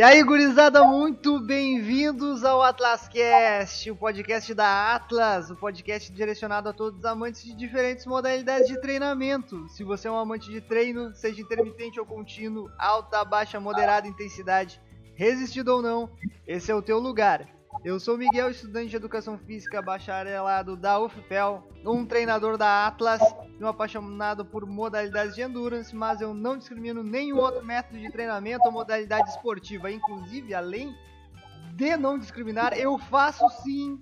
E aí, gurizada, muito bem-vindos ao AtlasCast, o podcast da Atlas, o podcast direcionado a todos os amantes de diferentes modalidades de treinamento. Se você é um amante de treino, seja intermitente ou contínuo, alta, baixa, moderada intensidade, resistido ou não, esse é o teu lugar. Eu sou Miguel, estudante de Educação Física, bacharelado da UFPEL, um treinador da Atlas e um apaixonado por modalidades de endurance, mas eu não discrimino nenhum outro método de treinamento ou modalidade esportiva. Inclusive, além de não discriminar, eu faço sim,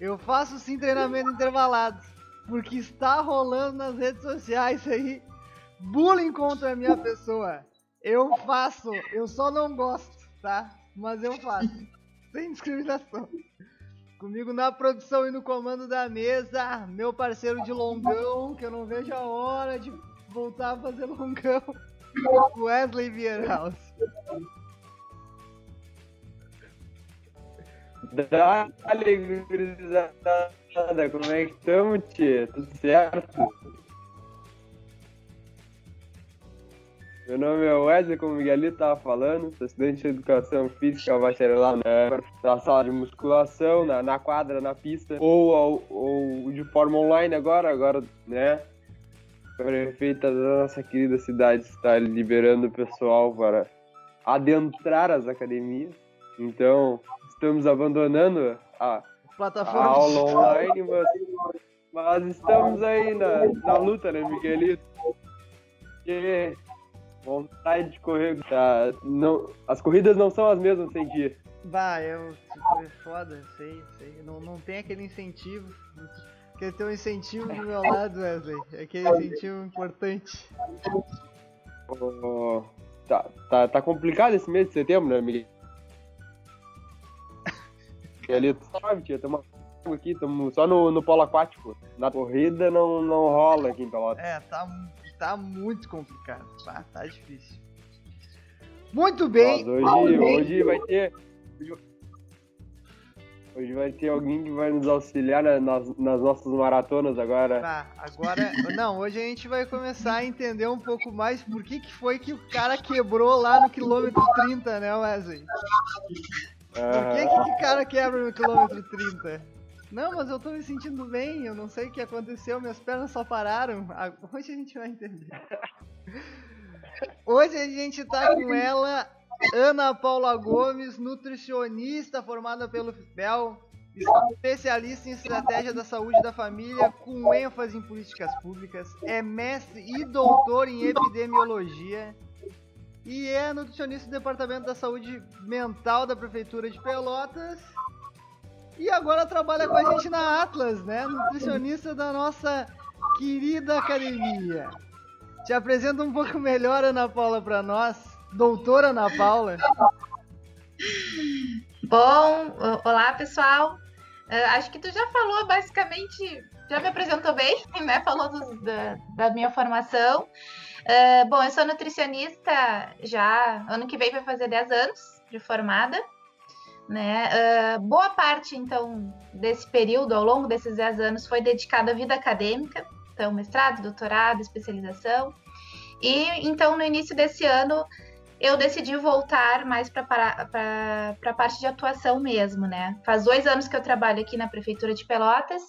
eu faço sim treinamento intervalado, porque está rolando nas redes sociais aí bullying contra a minha pessoa. Eu faço, eu só não gosto, tá? Mas eu faço sem discriminação. Comigo na produção e no comando da mesa, meu parceiro de longão, que eu não vejo a hora de voltar a fazer longão, Wesley Vieiraus. Dá-lhe, como é que estamos, tia? Tudo certo? Meu nome é Wesley, como o Miguelito estava falando, sou estudante de Educação Física, bacharelado né, na sala de musculação, na, na quadra, na pista, ou, ou de forma online agora, agora, né? A prefeita da nossa querida cidade está liberando o pessoal para adentrar as academias, então estamos abandonando a, a aula online, mas, mas estamos aí na, na luta, né, Miguelito? Que Vontade de correr. Tá, não, as corridas não são as mesmas sem ti. Bah, eu. Tipo, é foda, sei, sei. Não, não tem aquele incentivo. Quer ter um incentivo do meu lado, Wesley. É aquele incentivo importante. Oh, tá, tá, tá complicado esse mês de setembro, né, Miguel? Ali, tu sabe, tia, estamos aqui, estamos só no, no polo aquático. Na corrida não, não rola aqui em Pelotas. É, tá tá muito complicado. Tá, tá difícil. Muito bem. hoje, hoje vai ter. Hoje vai ter alguém que vai nos auxiliar nas, nas nossas maratonas agora. Tá, agora. Não, hoje a gente vai começar a entender um pouco mais por que, que foi que o cara quebrou lá no quilômetro 30, né, Wesley? Por que, que o cara quebra no quilômetro 30? Não, mas eu tô me sentindo bem, eu não sei o que aconteceu, minhas pernas só pararam. Hoje a gente vai entender. Hoje a gente tá com ela, Ana Paula Gomes, nutricionista formada pelo FIPEL, especialista em estratégia da saúde da família, com ênfase em políticas públicas, é mestre e doutor em epidemiologia e é nutricionista do Departamento da Saúde Mental da Prefeitura de Pelotas e agora trabalha com a gente na Atlas, né? Nutricionista da nossa querida academia. Te apresenta um pouco melhor, Ana Paula, para nós. Doutora Ana Paula. Bom, olá pessoal. Uh, acho que tu já falou basicamente, já me apresentou bem, né? Falou da, da, minha formação. Uh, bom, eu sou nutricionista já, ano que vem vai fazer 10 anos de formada. Né? Uh, boa parte, então, desse período, ao longo desses 10 anos, foi dedicada à vida acadêmica, então, mestrado, doutorado, especialização. E, então, no início desse ano, eu decidi voltar mais para a parte de atuação mesmo, né? Faz dois anos que eu trabalho aqui na Prefeitura de Pelotas,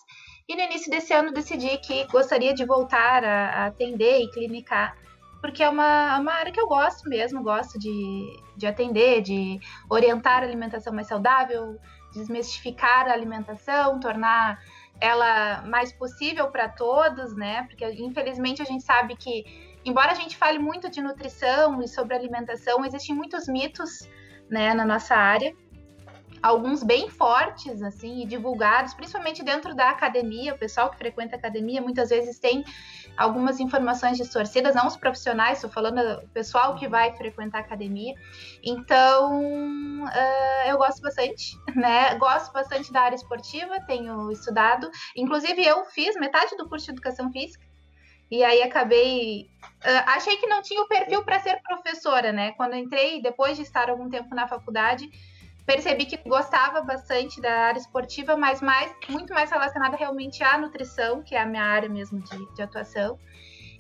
e no início desse ano decidi que gostaria de voltar a, a atender e clinicar porque é uma, uma área que eu gosto mesmo, gosto de, de atender, de orientar a alimentação mais saudável, desmistificar a alimentação, tornar ela mais possível para todos, né? Porque infelizmente a gente sabe que, embora a gente fale muito de nutrição e sobre alimentação, existem muitos mitos, né, na nossa área alguns bem fortes, assim, e divulgados, principalmente dentro da academia. O pessoal que frequenta a academia muitas vezes tem algumas informações distorcidas, não os profissionais, estou falando do pessoal que vai frequentar a academia. Então, uh, eu gosto bastante, né? Gosto bastante da área esportiva, tenho estudado. Inclusive, eu fiz metade do curso de educação física. E aí acabei. Uh, achei que não tinha o perfil para ser professora, né? Quando entrei, depois de estar algum tempo na faculdade, percebi que gostava bastante da área esportiva, mas mais, muito mais relacionada realmente à nutrição, que é a minha área mesmo de, de atuação.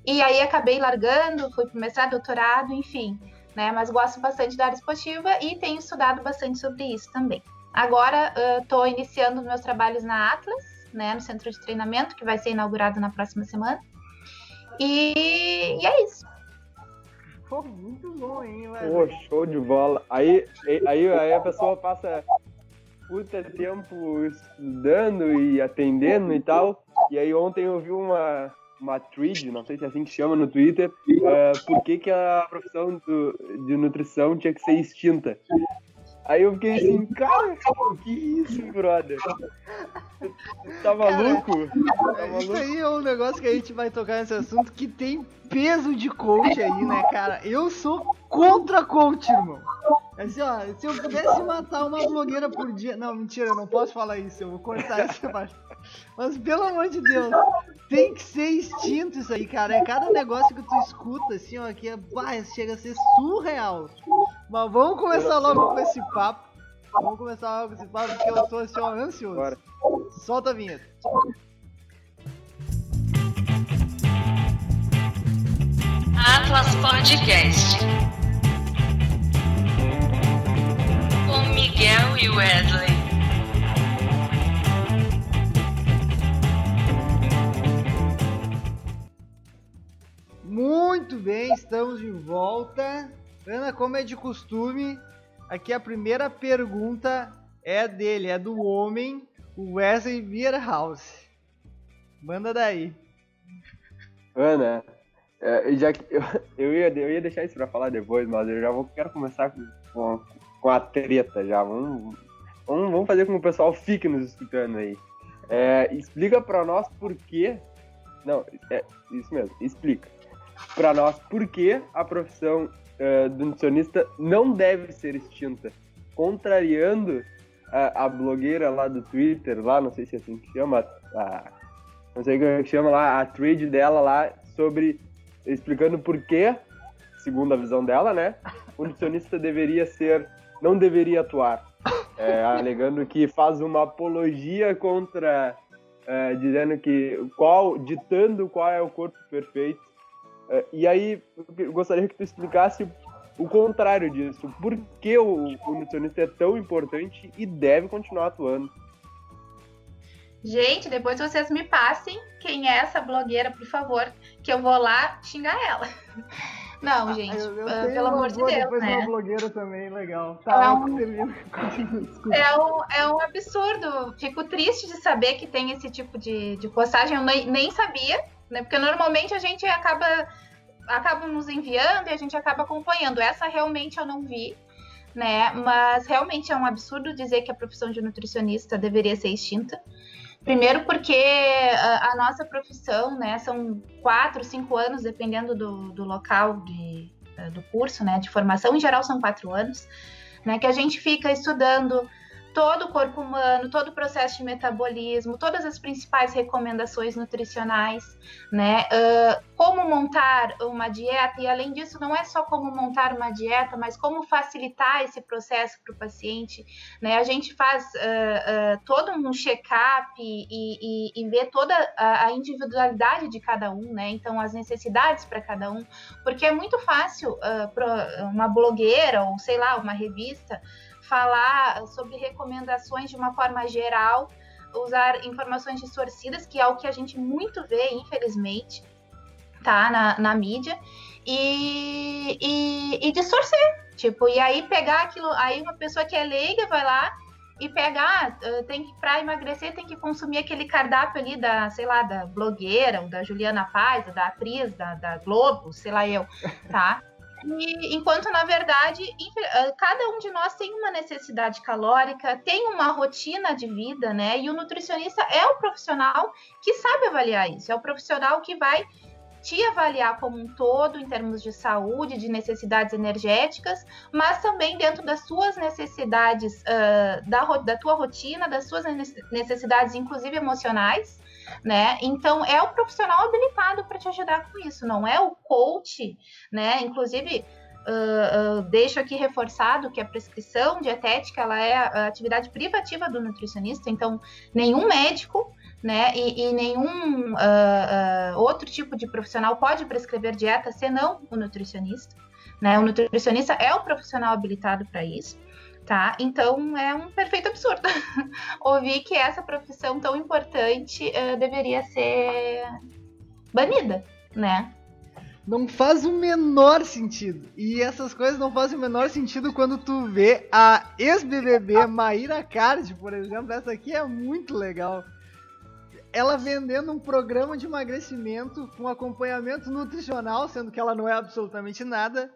E aí acabei largando, fui mestrado, doutorado, enfim. né? Mas gosto bastante da área esportiva e tenho estudado bastante sobre isso também. Agora estou uh, iniciando meus trabalhos na Atlas, né? No centro de treinamento que vai ser inaugurado na próxima semana. E, e é isso. Pô, muito bom, hein, Pô, show de bola. Aí, aí, aí a pessoa passa puta tempo estudando e atendendo e tal. E aí ontem eu vi uma, uma thread, não sei se é assim que chama no Twitter, uh, por que, que a profissão do, de nutrição tinha que ser extinta. Aí eu fiquei assim, cara, que isso, brother? Tá maluco? Tá? Isso aí é um negócio que a gente vai tocar nesse assunto que tem peso de coach aí, né, cara? Eu sou contra coach, irmão. Assim, ó, se eu pudesse matar uma blogueira por dia. Não, mentira, eu não posso falar isso, eu vou cortar essa parte. Mas pelo amor de Deus, tem que ser extinto isso aí, cara. É cada negócio que tu escuta, assim, ó, que é, bah, chega a ser surreal. Mas vamos começar logo com esse papo. Vamos começar logo com esse papo, porque eu tô assim, ó, ansioso. Bora. Solta a vinheta. Atlas Podcast. Com Miguel e Wesley. Muito bem, estamos de volta. Ana, como é de costume, aqui a primeira pergunta é dele, é do homem, o Wesley Bierhaus. Manda daí. Ana, é, já que eu, eu, ia, eu ia deixar isso pra falar depois, mas eu já vou, quero começar com, com, com a treta já. Vamos, vamos, vamos fazer com que o pessoal fique nos escutando aí. É, explica pra nós por que. Não, é isso mesmo, explica para nós por que a profissão uh, do nutricionista não deve ser extinta, contrariando a, a, blogueira lá do Twitter, lá, não sei se é assim que chama, a, não sei como é chama lá, a thread dela lá sobre explicando por que, segundo a visão dela, né, o nutricionista deveria ser, não deveria atuar, é, alegando que faz uma apologia contra, é, dizendo que qual, ditando qual é o corpo perfeito e aí, eu gostaria que tu explicasse o contrário disso. Por que o, o nutricionista é tão importante e deve continuar atuando? Gente, depois vocês me passem quem é essa blogueira, por favor, que eu vou lá xingar ela. Não, ah, gente, eu, eu uh, pelo amor de Deus, depois né? uma blogueira também, legal. Tá, é um, é um, é um absurdo. Fico triste de saber que tem esse tipo de, de postagem. Eu nem, nem sabia né? Porque normalmente a gente acaba acabam nos enviando e a gente acaba acompanhando. Essa realmente eu não vi, né? Mas realmente é um absurdo dizer que a profissão de nutricionista deveria ser extinta. Primeiro porque a, a nossa profissão, né, são quatro, cinco anos, dependendo do, do local de, do curso, né, de formação. Em geral são quatro anos, né, que a gente fica estudando todo o corpo humano, todo o processo de metabolismo, todas as principais recomendações nutricionais, né? Uh, como montar uma dieta, e além disso, não é só como montar uma dieta, mas como facilitar esse processo para o paciente, né? A gente faz uh, uh, todo um check-up e, e, e, vê toda a, a, individualidade de cada um, né? Então, as necessidades para cada um, porque é muito fácil para uma blogueira ou, sei lá, uma revista falar sobre recomendações de uma forma geral, usar informações distorcidas, que é o que a gente muito vê, infelizmente, tá, na, na mídia, e, e, e distorcer, tipo, e aí pegar aquilo, aí uma pessoa que é leiga vai lá e pegar, ah, tem que para emagrecer tem que consumir aquele cardápio ali da, sei lá, da blogueira, ou da Juliana Paz, da atriz da, da Globo, sei lá eu, tá? E, enquanto, na verdade, eh, cada um de nós tem uma necessidade calórica, tem uma rotina de vida, né? E o nutricionista é o profissional que sabe avaliar isso, é o profissional que vai te avaliar como um todo em termos de saúde, de necessidades energéticas, mas também dentro das suas necessidades, uh, da, da tua rotina, das suas necessidades, inclusive emocionais, né? Então é o profissional habilitado para te ajudar com isso, não é o coach, né? Inclusive Uh, uh, deixo aqui reforçado que a prescrição dietética ela é a atividade privativa do nutricionista, então nenhum médico né, e, e nenhum uh, outro tipo de profissional pode prescrever dieta senão o nutricionista. né? O nutricionista é o profissional habilitado para isso, tá? Então é um perfeito absurdo ouvir que essa profissão tão importante uh, deveria ser banida, né? Não faz o menor sentido. E essas coisas não fazem o menor sentido quando tu vê a ex-BBB Maíra Card, por exemplo. Essa aqui é muito legal. Ela vendendo um programa de emagrecimento com acompanhamento nutricional, sendo que ela não é absolutamente nada.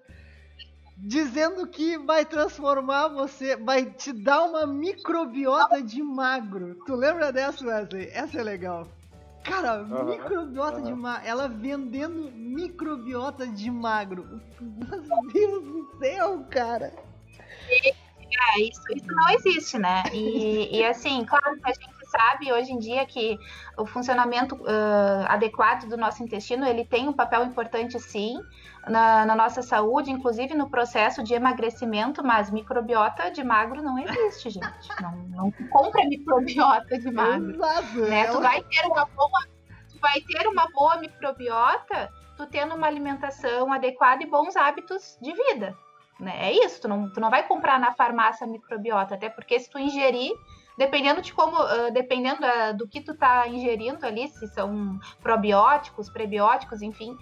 Dizendo que vai transformar você, vai te dar uma microbiota de magro. Tu lembra dessa, Wesley? Essa é legal. Cara, uhum. microbiota uhum. de magro. Ela vendendo microbiota de magro. Meu Deus do céu, cara. É, isso, isso não existe, né? E, e assim, claro que a gente sabe hoje em dia que o funcionamento uh, adequado do nosso intestino ele tem um papel importante sim na, na, nossa saúde, inclusive no processo de emagrecimento, mas microbiota de magro não existe, gente. Não, não compra microbiota de magro. Né? Tu vai ter uma boa, tu vai ter uma boa microbiota, tu tendo uma alimentação adequada e bons hábitos de vida. Né? É isso, tu não, tu não vai comprar na farmácia microbiota, até porque se tu ingerir, dependendo de como, uh, dependendo do que tu tá ingerindo ali, se são probióticos, prebióticos, enfim,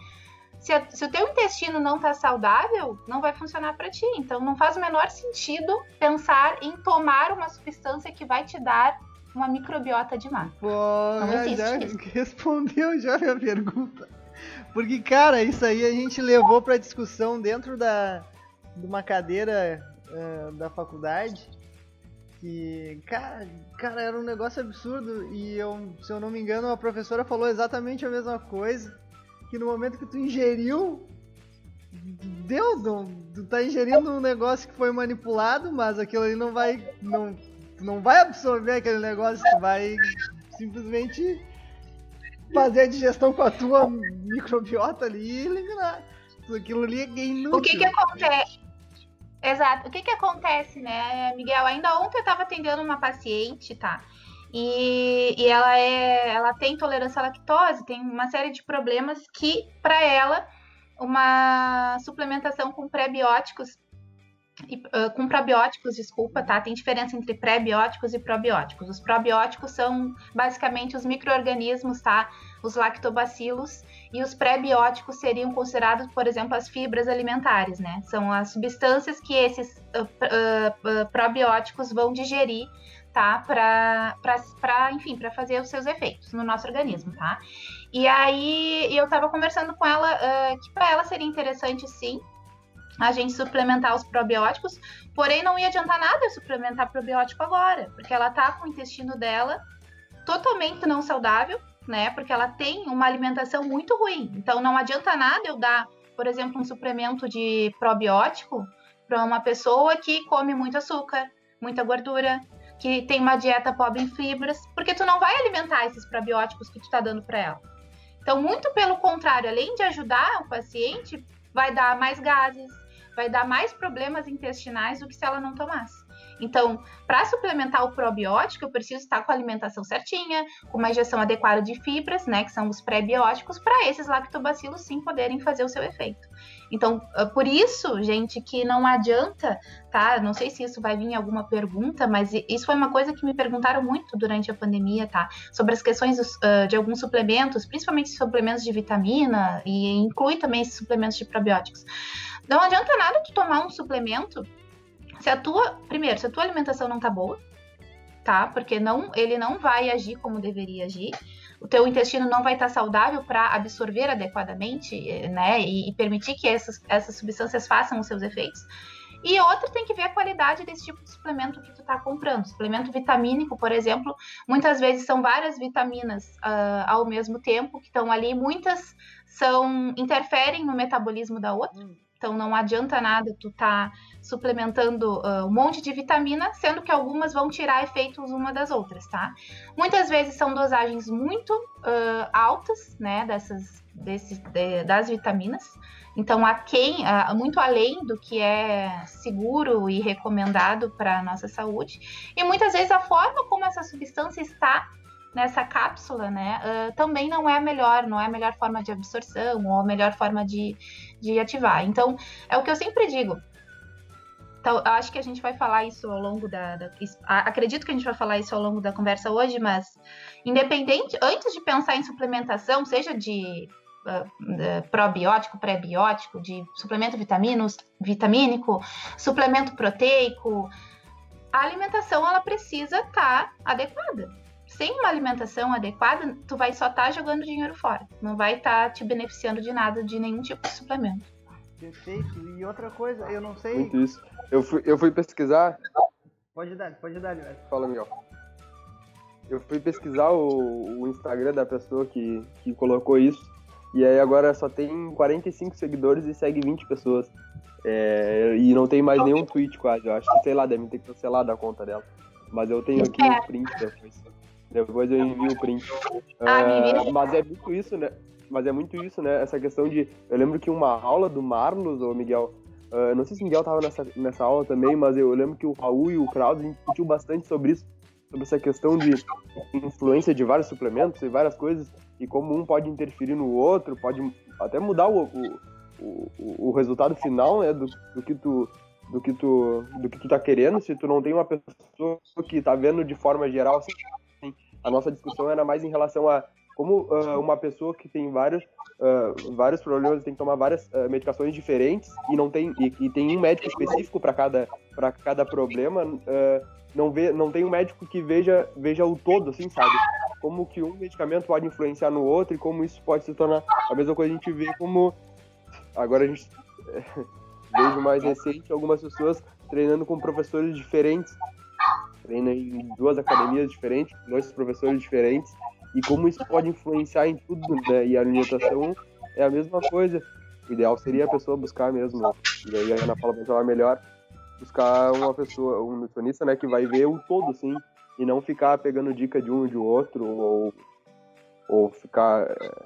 se, a, se o teu intestino não tá saudável, não vai funcionar para ti. Então não faz o menor sentido pensar em tomar uma substância que vai te dar uma microbiota de. Pô, não já isso. respondeu já a minha pergunta. Porque, cara, isso aí a gente levou para discussão dentro da, de uma cadeira uh, da faculdade que, cara, cara, era um negócio absurdo e eu, se eu não me engano, a professora falou exatamente a mesma coisa, que no momento que tu ingeriu, deu, não, tu tá ingerindo um negócio que foi manipulado, mas aquilo ali não vai, não, não vai absorver aquele negócio, tu vai simplesmente fazer a digestão com a tua microbiota ali e eliminar. Aquilo ali é inútil. O que que acontece? Exato. O que que acontece, né, Miguel? Ainda ontem eu estava atendendo uma paciente, tá? E, e ela é, ela tem intolerância à lactose, tem uma série de problemas que, para ela, uma suplementação com pré-bióticos uh, com probióticos, desculpa, tá? Tem diferença entre pré-bióticos e probióticos. Os probióticos são basicamente os micro-organismos, tá? Os lactobacilos. E os pré-bióticos seriam considerados, por exemplo, as fibras alimentares, né? São as substâncias que esses uh, uh, probióticos vão digerir, tá? Para, enfim, para fazer os seus efeitos no nosso organismo, tá? E aí eu tava conversando com ela que para ela seria interessante, sim, a gente suplementar os probióticos, porém não ia adiantar nada eu suplementar probiótico agora, porque ela tá com o intestino dela totalmente não saudável, né? Porque ela tem uma alimentação muito ruim. Então não adianta nada eu dar, por exemplo, um suplemento de probiótico para uma pessoa que come muito açúcar, muita gordura, que tem uma dieta pobre em fibras, porque tu não vai alimentar esses probióticos que tu tá dando para ela. Então, muito pelo contrário, além de ajudar o paciente, vai dar mais gases, vai dar mais problemas intestinais do que se ela não tomasse. Então, para suplementar o probiótico, eu preciso estar com a alimentação certinha, com uma ingestão adequada de fibras, né, que são os pré-bióticos, para esses lactobacilos sim poderem fazer o seu efeito. Então, ah, por isso, gente, que não adianta, tá? Não sei se isso vai vir em alguma pergunta, mas isso foi uma coisa que me perguntaram muito durante a pandemia, tá? Sobre as questões uh, de alguns suplementos, principalmente suplementos de vitamina, e inclui também esses suplementos de probióticos. Não adianta nada tu tomar um suplemento se a tua, primeiro, se a tua alimentação não tá boa, tá? Porque não, ele não vai agir como deveria agir. O teu intestino não vai estar tá saudável para absorver adequadamente, né? E, e, permitir que essas, essas substâncias façam os seus efeitos. E outra tem que ver a qualidade desse tipo de suplemento que tu está comprando. Suplemento vitamínico, por exemplo, muitas vezes são várias vitaminas uh, ao mesmo tempo que estão ali. Muitas são interferem no metabolismo da outra. Hum. Então não adianta nada tu tá suplementando uh, um monte de vitamina, sendo que algumas vão tirar efeitos uma das outras, tá? Muitas vezes são dosagens muito uh, altas, né, dessas desses, de, das vitaminas. Então, a quem, uh, muito além do que é seguro e recomendado para a nossa saúde. E muitas vezes a forma como essa substância está nessa cápsula, né, também não é a melhor, não é a melhor forma de absorção ou a melhor forma de, de ativar. Então, é o que eu sempre digo. Então, eu acho que a gente vai falar isso ao longo da, da, Acredito que a gente vai falar isso ao longo da conversa hoje, mas independente, antes de pensar em suplementação, seja de uh, probiótico, pré-biótico, de suplemento vitaminos, vitamínico, suplemento proteico, a alimentação ela precisa estar tá adequada. Sem uma alimentação adequada, tu vai só estar tá jogando dinheiro fora. Não vai estar tá te beneficiando de nada, de nenhum tipo de suplemento. Perfeito. E outra coisa, eu não sei. Muito isso. Eu fui, eu fui pesquisar. Pode dar, pode dar, Léo. Fala, Miguel. Eu fui pesquisar o, o, Instagram da pessoa que, que colocou isso. E aí agora só tem 45 seguidores e segue 20 pessoas. É, e não tem mais nenhum tweet quase. Eu acho que, sei lá, devem ter cancelado a conta dela. Mas eu tenho aqui um print depois. Depois eu envio o print. Uh, mas é muito isso, né? Mas é muito isso, né? Essa questão de. Eu lembro que uma aula do Marlos, ou Miguel. Uh, não sei se o Miguel tava nessa, nessa aula também, mas eu lembro que o Raul e o Claudio discutiu bastante sobre isso. Sobre essa questão de influência de vários suplementos e várias coisas. E como um pode interferir no outro, pode até mudar o, o o, o resultado final, né, do, do que tu do que tu do que tu tá querendo, se tu não tem uma pessoa que tá vendo de forma geral, assim, a nossa discussão era mais em relação a como uh, uma pessoa que tem vários uh, vários problemas tem que tomar várias uh, medicações diferentes e não tem e, e tem um médico específico para cada para cada problema não vê não tem um médico que veja veja o todo assim sabe como que um medicamento pode influenciar no outro e como isso pode se tornar a mesma coisa a gente vê como Agora a gente vejo mais recente algumas pessoas treinando com professores diferentes. Treina em duas academias diferentes, dois professores diferentes. E como isso pode influenciar em tudo, né? E a alimentação é a mesma coisa. O ideal seria a pessoa buscar mesmo. E aí a Ana Paula vai falar melhor. Buscar uma pessoa, um nutricionista, né? Que vai ver o todo, assim. E não ficar pegando dica de um e de outro. Ou, ou ficar... É,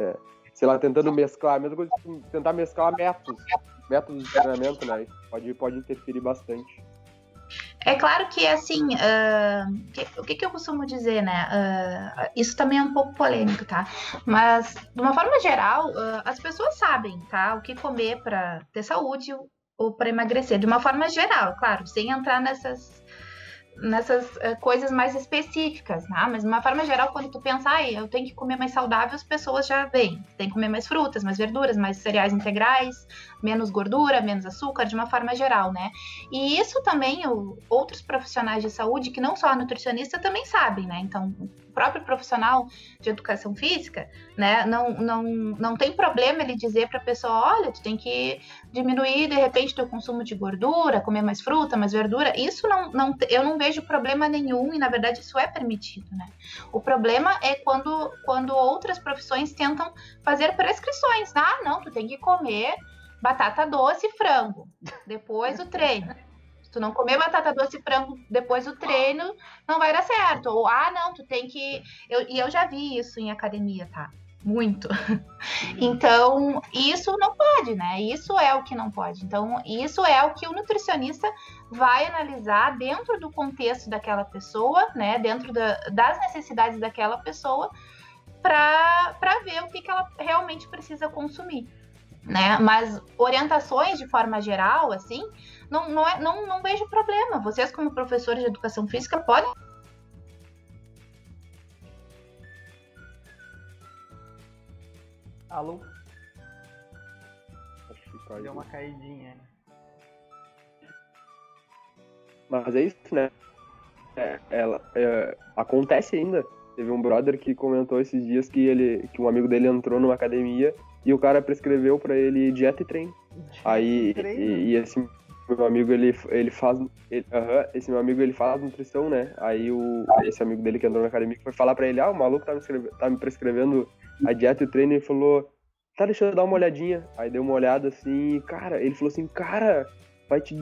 é, sei lá, tentando mesclar, a mesma coisa que tentar mesclar métodos, métodos de treinamento, né? Pode, pode interferir bastante. É claro que, assim, uh, que, o que, que, eu costumo dizer, né? Uh, isso também é um pouco polêmico, tá? Mas, de uma forma geral, uh, as pessoas sabem, tá? O que comer para ter saúde ou para emagrecer, de uma forma geral, claro, sem entrar nessas nessas uh, coisas mais específicas, né? Mas de uma forma geral, quando tu pensa, ah, eu tenho que comer mais saudável, as pessoas já veem. Tem que comer mais frutas, mais verduras, mais cereais integrais, menos gordura, menos açúcar, de uma forma geral, né? E isso também o, outros profissionais de saúde, que não só a nutricionista, também sabem, né? Então, o próprio profissional de educação física, né, não, não, não tem problema ele dizer para a pessoa, olha, tu tem que diminuir de repente teu consumo de gordura, comer mais fruta, mais verdura. Isso não, não eu não vejo problema nenhum e na verdade isso é permitido, né? O problema é quando quando outras profissões tentam fazer prescrições. Ah, não, tu tem que comer batata doce e frango depois do treino. Se tu não comer batata doce e frango depois do treino, não vai dar certo. Ou, ah, não, tu tem que. Eu, e eu já vi isso em academia, tá? Muito. Então, isso não pode, né? Isso é o que não pode. Então, isso é o que o nutricionista vai analisar dentro do contexto daquela pessoa, né? Dentro da, das necessidades daquela pessoa, para ver o que, que ela realmente precisa consumir né? Mas orientações de forma geral, assim, não, não, é, não, não vejo problema. Vocês, como professores de educação física, podem. Alô? Deu uma caidinha. Mas é isso, né? É, ela, é, acontece ainda. Teve um brother que comentou esses dias que ele, que um amigo dele entrou numa academia e o cara prescreveu para ele dieta e treino. Aí treino? E, e, esse meu amigo ele ele faz ele, uh -huh, esse meu amigo ele faz nutrição, né? Aí o esse amigo dele que entrou na academia foi falar para ele: "Ah, o maluco tá me, tá me prescrevendo a dieta e o treino" e falou: "Tá, deixa eu dar uma olhadinha". Aí deu uma olhada assim, cara, ele falou assim: "Cara, vai te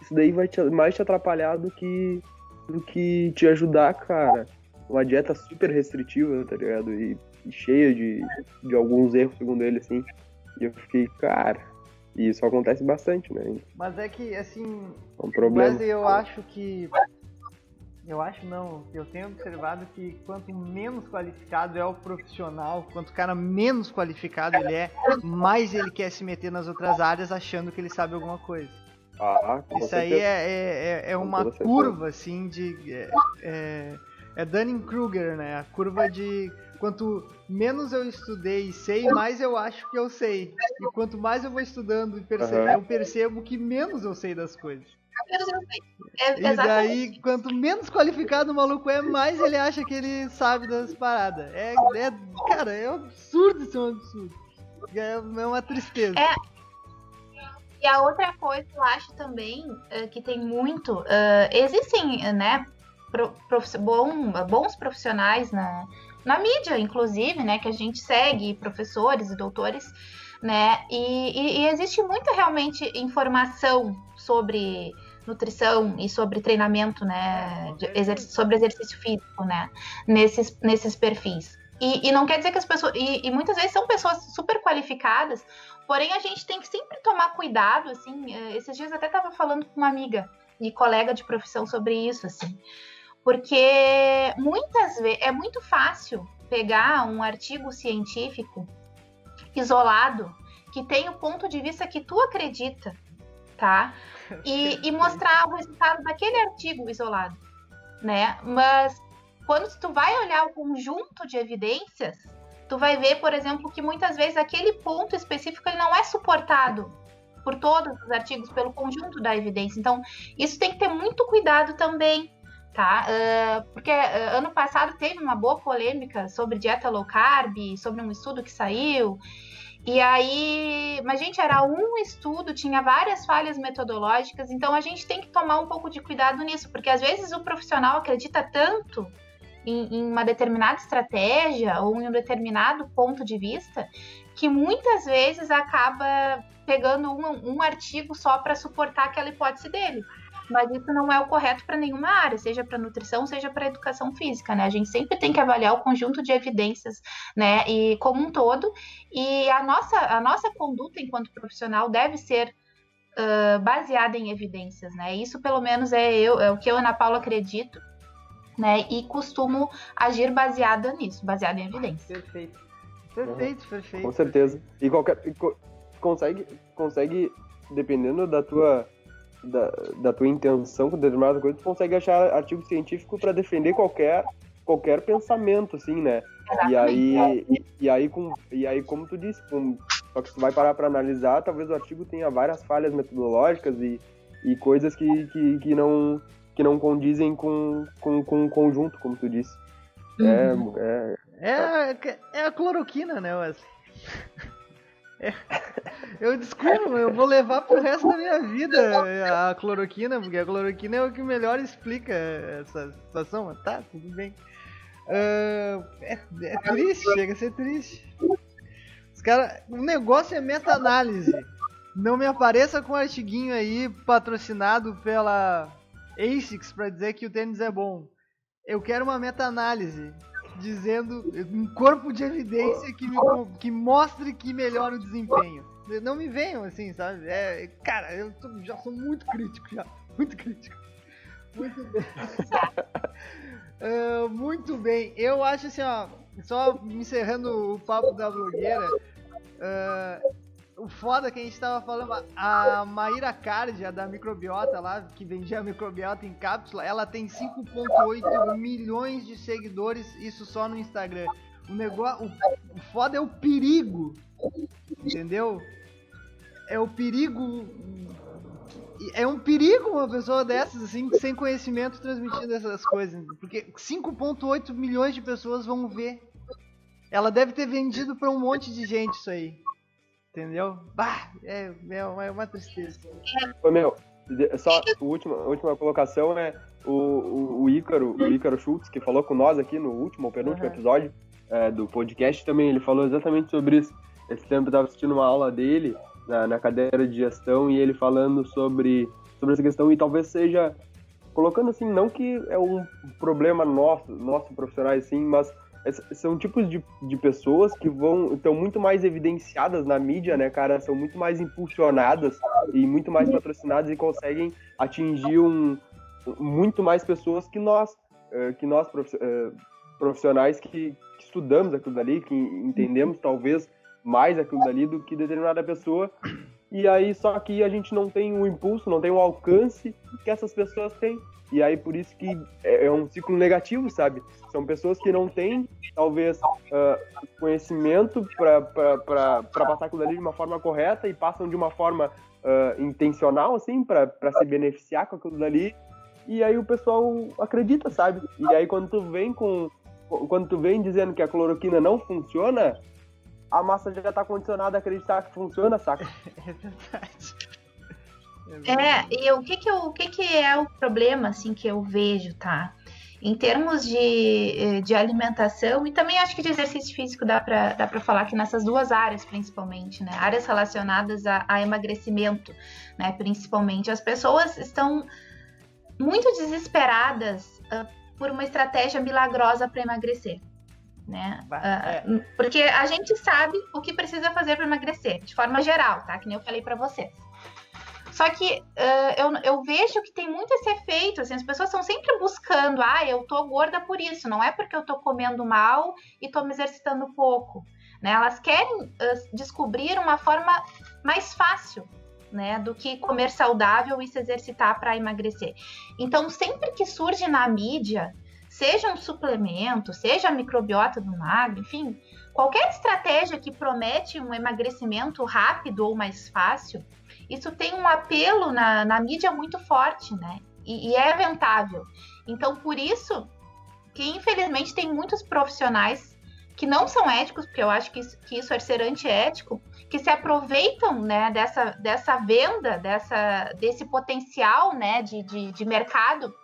isso daí vai te, mais te atrapalhar do que do que te ajudar, cara. Uma dieta super restritiva, tá ligado? E cheia de, de alguns erros, segundo ele, assim. E eu fiquei, cara, e isso acontece bastante, né? Mas é que, assim, é um problema. mas eu acho que Eu acho não. Eu tenho observado que quanto menos qualificado é o profissional, quanto o cara menos qualificado ele é, mais ele quer se meter nas outras áreas achando que ele sabe alguma coisa. Ah, Isso aí certeza. é, é, é- é uma curva, assim, de. É, é, é Dunning-Kruger, né? A curva de. Quanto menos eu estudei e sei, mais eu acho que eu sei. E quanto mais eu vou estudando e percebo, Aham. eu percebo que menos eu sei das coisas. É, E daí, quanto menos qualificado o maluco é, mais ele acha que ele sabe das paradas. É, é cara, é um absurdo isso, é um absurdo. É é uma tristeza. É. E a outra coisa que eu acho também eh, que tem muito. eh, existem, eh, né, pro- profi- bom- bons profissionais na, na mídia, inclusive, né, que a gente segue, professores e doutores, né, e, e- e existe muita realmente informação sobre nutrição e sobre treinamento, né, sobre exercício físico, né, nesses, nesses perfis. E, e não quer dizer que as pessoas. E, e muitas vezes são pessoas super qualificadas, porém a gente tem que sempre tomar cuidado, assim. eh, Esses dias eu até estava falando com uma amiga e colega de profissão sobre isso, assim. Porque muitas vezes é muito fácil pegar um artigo científico isolado que tem o ponto de vista que tu acredita, tá? E, e mostrar o resultado daquele artigo isolado, né? Mas quando tu vai olhar o conjunto de evidências, tu vai ver, por exemplo, que muitas vezes aquele ponto específico ele não é suportado por todos os artigos, pelo conjunto da evidência. Então, isso tem que ter muito cuidado também, tá? Ah, porque ah, ano passado teve uma boa polêmica sobre dieta low carb, sobre um estudo que saiu. E aí, mas gente, era um estudo, tinha várias falhas metodológicas, então a gente tem que tomar um pouco de cuidado nisso, porque às vezes o profissional acredita tanto em, em uma determinada estratégia ou em um determinado ponto de vista que muitas vezes acaba pegando um, um artigo só para suportar aquela hipótese dele. Mas isso não é o correto para nenhuma área, seja para nutrição, seja para educação física, né? A gente sempre tem que avaliar o conjunto de evidências, né? E como um todo, e a nossa, a nossa conduta enquanto profissional deve ser uh, baseada em evidências, né? Isso pelo menos é eu, é o que eu, Ana Paula, acredito, né? E costumo agir baseada nisso, baseada em evidências. Perfeito. Perfeito, perfeito. Com certeza. E qualquer. e co- consegue, consegue, dependendo da tua. Da, da tua intenção com determinada coisa, tu consegue achar artigo científico para defender qualquer, qualquer pensamento, assim, né? E aí, e, e aí, com, e aí, como tu disse, com, só que se tu vai parar para analisar, talvez o artigo tenha várias falhas metodológicas e, e coisas que, que, que, não, que não condizem com, com, com o conjunto, como tu disse. É, é, É, é a cloroquina, né, Wesley? Eu desculpa, eu vou levar pro resto da minha vida a cloroquina, porque a cloroquina é o que melhor explica essa situação, mas tá, tudo bem. Ah, é, é triste, chega a ser triste. Os cara, o negócio é meta-análise. Não me apareça com um artiguinho aí patrocinado pela ASICS pra dizer que o tênis é bom. Eu quero uma meta-análise dizendo um corpo de evidência que, me, que mostre que melhora o desempenho. Não me venham assim, sabe? É, cara, eu tô- já sou muito crítico já. Muito crítico. Muito bem. Ah, muito bem. Eu acho assim, ó. Só encerrando o papo da blogueira. ah, o foda que a gente tava falando, a Maíra Card, a da microbiota lá, que vendia a microbiota em cápsula, ela tem 5.8 milhões de seguidores, isso só no Instagram. O negócio, o, o foda é o perigo, entendeu? É o perigo, é um perigo uma pessoa dessas, assim, sem conhecimento transmitindo essas coisas, porque 5.8 milhões de pessoas vão ver. Ela deve ter vendido pra um monte de gente isso aí. Entendeu? Bah, é, é, uma, é uma tristeza. Ô, meu, só a última, a última colocação é o, o, o Ícaro, o Ícaro Schultz, que falou com nós aqui no último ou penúltimo Aham. episódio é, do podcast também, ele falou exatamente sobre isso. Esse tempo eu tava assistindo uma aula dele na, na cadeira de gestão e ele falando sobre, sobre essa questão e talvez seja colocando assim, não que é um problema nosso, nosso profissionais assim, mas são tipos de, de pessoas que vão estão muito mais evidenciadas na mídia, né, cara? São muito mais impulsionadas e muito mais patrocinadas e conseguem atingir um, muito mais pessoas que nós, uh, que nós uh, profissionais que, que, estudamos aquilo dali, que entendemos talvez mais aquilo dali do que determinada pessoa. E aí, só que a gente não tem o impulso, não tem o alcance que essas pessoas têm. E aí, por isso que é, é um ciclo negativo, sabe? São pessoas que não têm, talvez, uh, conhecimento para passar aquilo dali de uma forma correta e passam de uma forma uh, intencional, assim, para se beneficiar com aquilo dali. E aí o pessoal acredita, sabe? E aí quando tu vem com. Quando tu vem dizendo que a cloroquina não funciona, a massa já tá condicionada a acreditar que funciona, saca? É verdade. É, e o que que, eu, o que que é o problema, assim, que eu vejo, tá? Em termos de, eh, de alimentação e também acho que de exercício físico dá para dá falar que nessas duas áreas, principalmente, né? Áreas relacionadas a, a emagrecimento, né? Principalmente. As pessoas estão muito desesperadas uh, por uma estratégia milagrosa para emagrecer. Né? Uh, porque a gente sabe o que precisa fazer para emagrecer, de forma geral, tá? Que nem eu falei para vocês. Só que uh, eu, eu vejo que tem muito esse efeito, assim, as pessoas estão sempre buscando, ah, eu tô gorda por isso, não é porque eu tô comendo mal e tô me exercitando pouco, né? Elas querem uh, descobrir uma forma mais fácil, né, do que comer saudável e se exercitar para emagrecer. Então, sempre que surge na mídia, seja um suplemento, seja a microbiota do magro, enfim, qualquer estratégia que promete um emagrecimento rápido ou mais fácil, isso tem um apelo na, na mídia muito forte, né? E, e é rentável. Então, por isso que, infelizmente, tem muitos profissionais que não são éticos, porque eu acho que isso, que isso é ser antiético, que se aproveitam né, dessa, dessa venda, dessa, desse potencial né, de, de, de mercado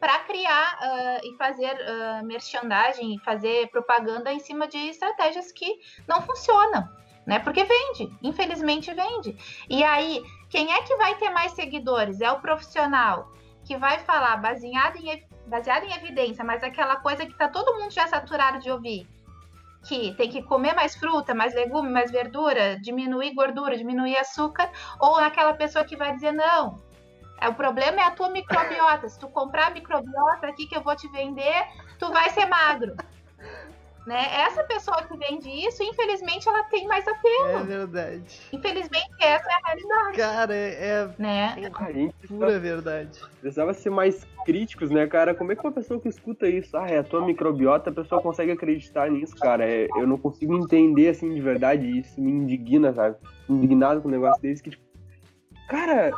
para criar uh, e fazer uh, merchandising fazer propaganda em cima de estratégias que não funcionam né? Porque vende, infelizmente vende. E aí, quem é que vai ter mais seguidores? É o profissional que vai falar baseado em, baseado em evidência, mas aquela coisa que tá todo mundo já saturado de ouvir. Que tem que comer mais fruta, mais legume, mais verdura, diminuir gordura, diminuir açúcar, ou aquela pessoa que vai dizer não. É, o problema é a tua microbiota. Se tu comprar a microbiota aqui que eu vou te vender, tu vai ser magro. Né? Essa pessoa que vende isso, infelizmente, ela tem mais apelo. É verdade. Infelizmente, essa é a realidade. Cara, é, né? é pura verdade. Precisava ser mais críticos, né, cara? Como é que uma pessoa que escuta isso, ah, é a tua microbiota, a pessoa consegue acreditar nisso, cara? É, eu não consigo entender, assim, de verdade. Isso me indigna, sabe? Indignado com um negócio desse que, tipo, cara,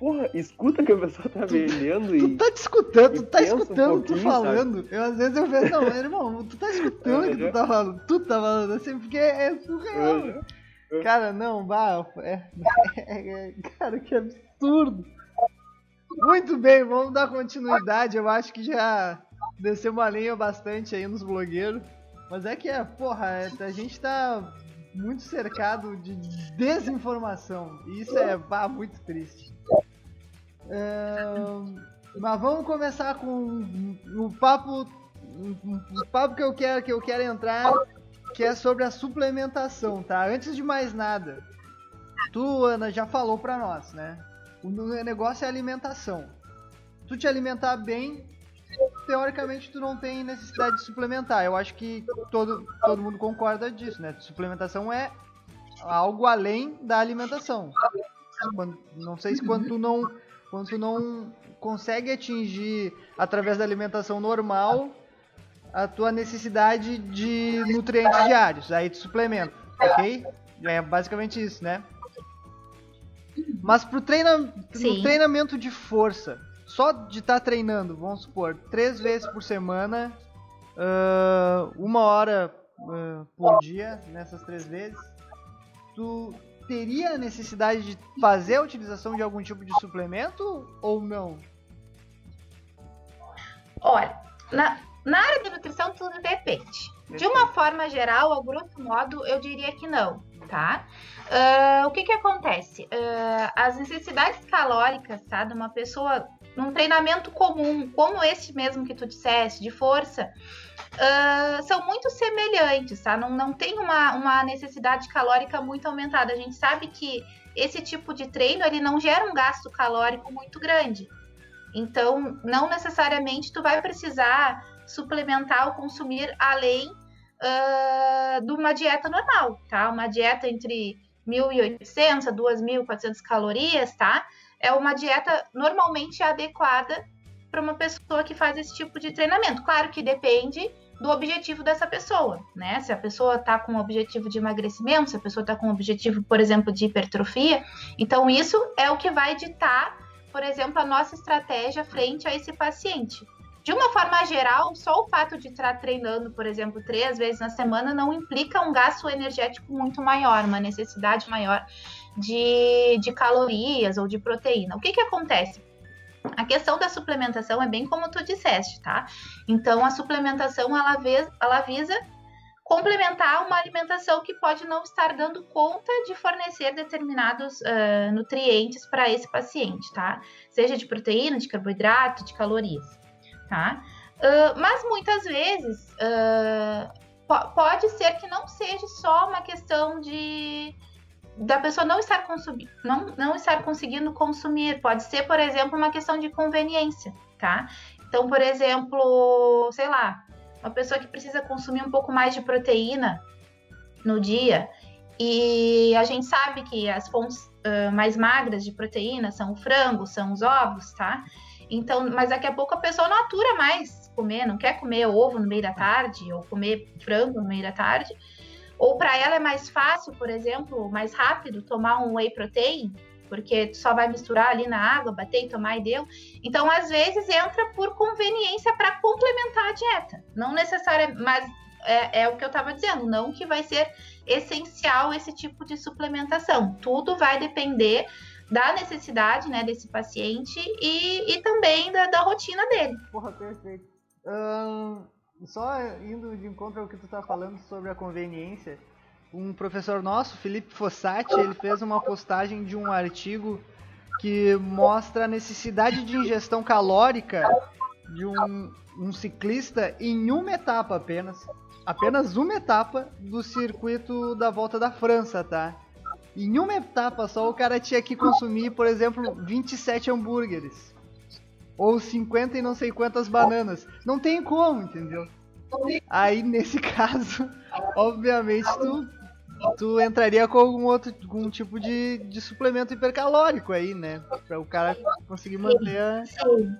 porra, escuta que a pessoa tá vendendo e. Tu tá te escutando, tu tá escutando um tu falando. Sabe? Eu às vezes eu vejo, não, irmão, tu tá escutando o que tu tá falando. Tu tá falando assim, porque é surreal. Cara, não, bah, é, é, é, cara, que absurdo. Muito bem, vamos dar continuidade. Eu acho que já desceu uma linha bastante aí nos blogueiros. Mas é que é, porra, é, a gente tá muito cercado de desinformação. E isso é bah, muito triste mas vamos começar com o papo, o papo que eu quero que eu quero entrar, que é sobre a suplementação, tá? Antes de mais nada, tu Ana já falou para nós, né? O negócio é alimentação. Tu te alimentar bem, teoricamente tu não tem necessidade de suplementar. Eu acho que todo, todo mundo concorda disso, né? Suplementação é algo além da alimentação. Quando, não sei se quando tu não quando tu não consegue atingir através da alimentação normal a tua necessidade de nutrientes diários, aí tu suplementa, ok? É basicamente isso, né? Mas pro treina, treinamento de força, só de estar tá treinando, vamos supor, três vezes por semana, uh, uma hora uh, por dia, nessas três vezes, tu teria necessidade de fazer a utilização de algum tipo de suplemento ou não? Olha, na, na área de nutrição tudo depende. De uma forma geral, a grosso modo, eu diria que não, tá? Uh, o que que acontece? Uh, as necessidades calóricas, tá, de uma pessoa num treinamento comum, como esse mesmo que tu disseste, de força, uh, são muito semelhantes, tá? Não, não tem uma, uma necessidade calórica muito aumentada. A gente sabe que esse tipo de treino ele não gera um gasto calórico muito grande. Então, não necessariamente tu vai precisar suplementar ou consumir além uh, de uma dieta normal, tá? Uma dieta entre 1.800 a 2.400 calorias, tá? É uma dieta normalmente adequada para uma pessoa que faz esse tipo de treinamento. Claro que depende do objetivo dessa pessoa, né? Se a pessoa está com o objetivo de emagrecimento, se a pessoa está com o objetivo, por exemplo, de hipertrofia, então isso é o que vai ditar, por exemplo, a nossa estratégia frente a esse paciente. De uma forma geral, só o fato de estar treinando, por exemplo, três vezes na semana não implica um gasto energético muito maior, uma necessidade maior de, de calorias ou de proteína. O que, que acontece? A questão da suplementação é bem como tu disseste, tá? Então, a suplementação ela, ela visa complementar uma alimentação que pode não estar dando conta de fornecer determinados uh, nutrientes para esse paciente, tá? Seja de proteína, de carboidrato, de calorias, tá? Uh, mas muitas vezes uh, pode ser que não seja só uma questão de da pessoa não estar consumindo, não, não estar conseguindo consumir. Pode ser, por exemplo, uma questão de conveniência, tá? Então, por exemplo, sei lá, uma pessoa que precisa consumir um pouco mais de proteína no dia e a gente sabe que as fontes uh, mais magras de proteína são o frango, são os ovos, tá? Então, mas daqui a pouco a pessoa não atura mais comer, não quer comer ovo no meio da tarde ou comer frango no meio da tarde. Ou para ela é mais fácil, por exemplo, mais rápido tomar um whey protein, porque tu só vai misturar ali na água, bater e tomar e deu. Então, às vezes entra por conveniência para complementar a dieta. Não necessariamente, mas é, é, o que eu estava dizendo, não que vai ser essencial esse tipo de suplementação. Tudo vai depender da necessidade né, desse paciente e, e também da, da rotina dele. Porra, perfeito. Um, só indo de encontro ao que tu tá falando sobre a conveniência, um professor nosso, Felipe Fossati, ele fez uma postagem de um artigo que mostra a necessidade de ingestão calórica de um, um ciclista em uma etapa apenas. Apenas uma etapa do circuito da volta da França, tá? Em uma etapa só o cara tinha que consumir, por exemplo, 27 hambúrgueres ou 50 e não sei quantas bananas. Não tem como, entendeu? Aí nesse caso, obviamente tu, tu entraria com algum outro algum tipo de, de suplemento hipercalórico aí, né? Para o cara conseguir manter a. Sim.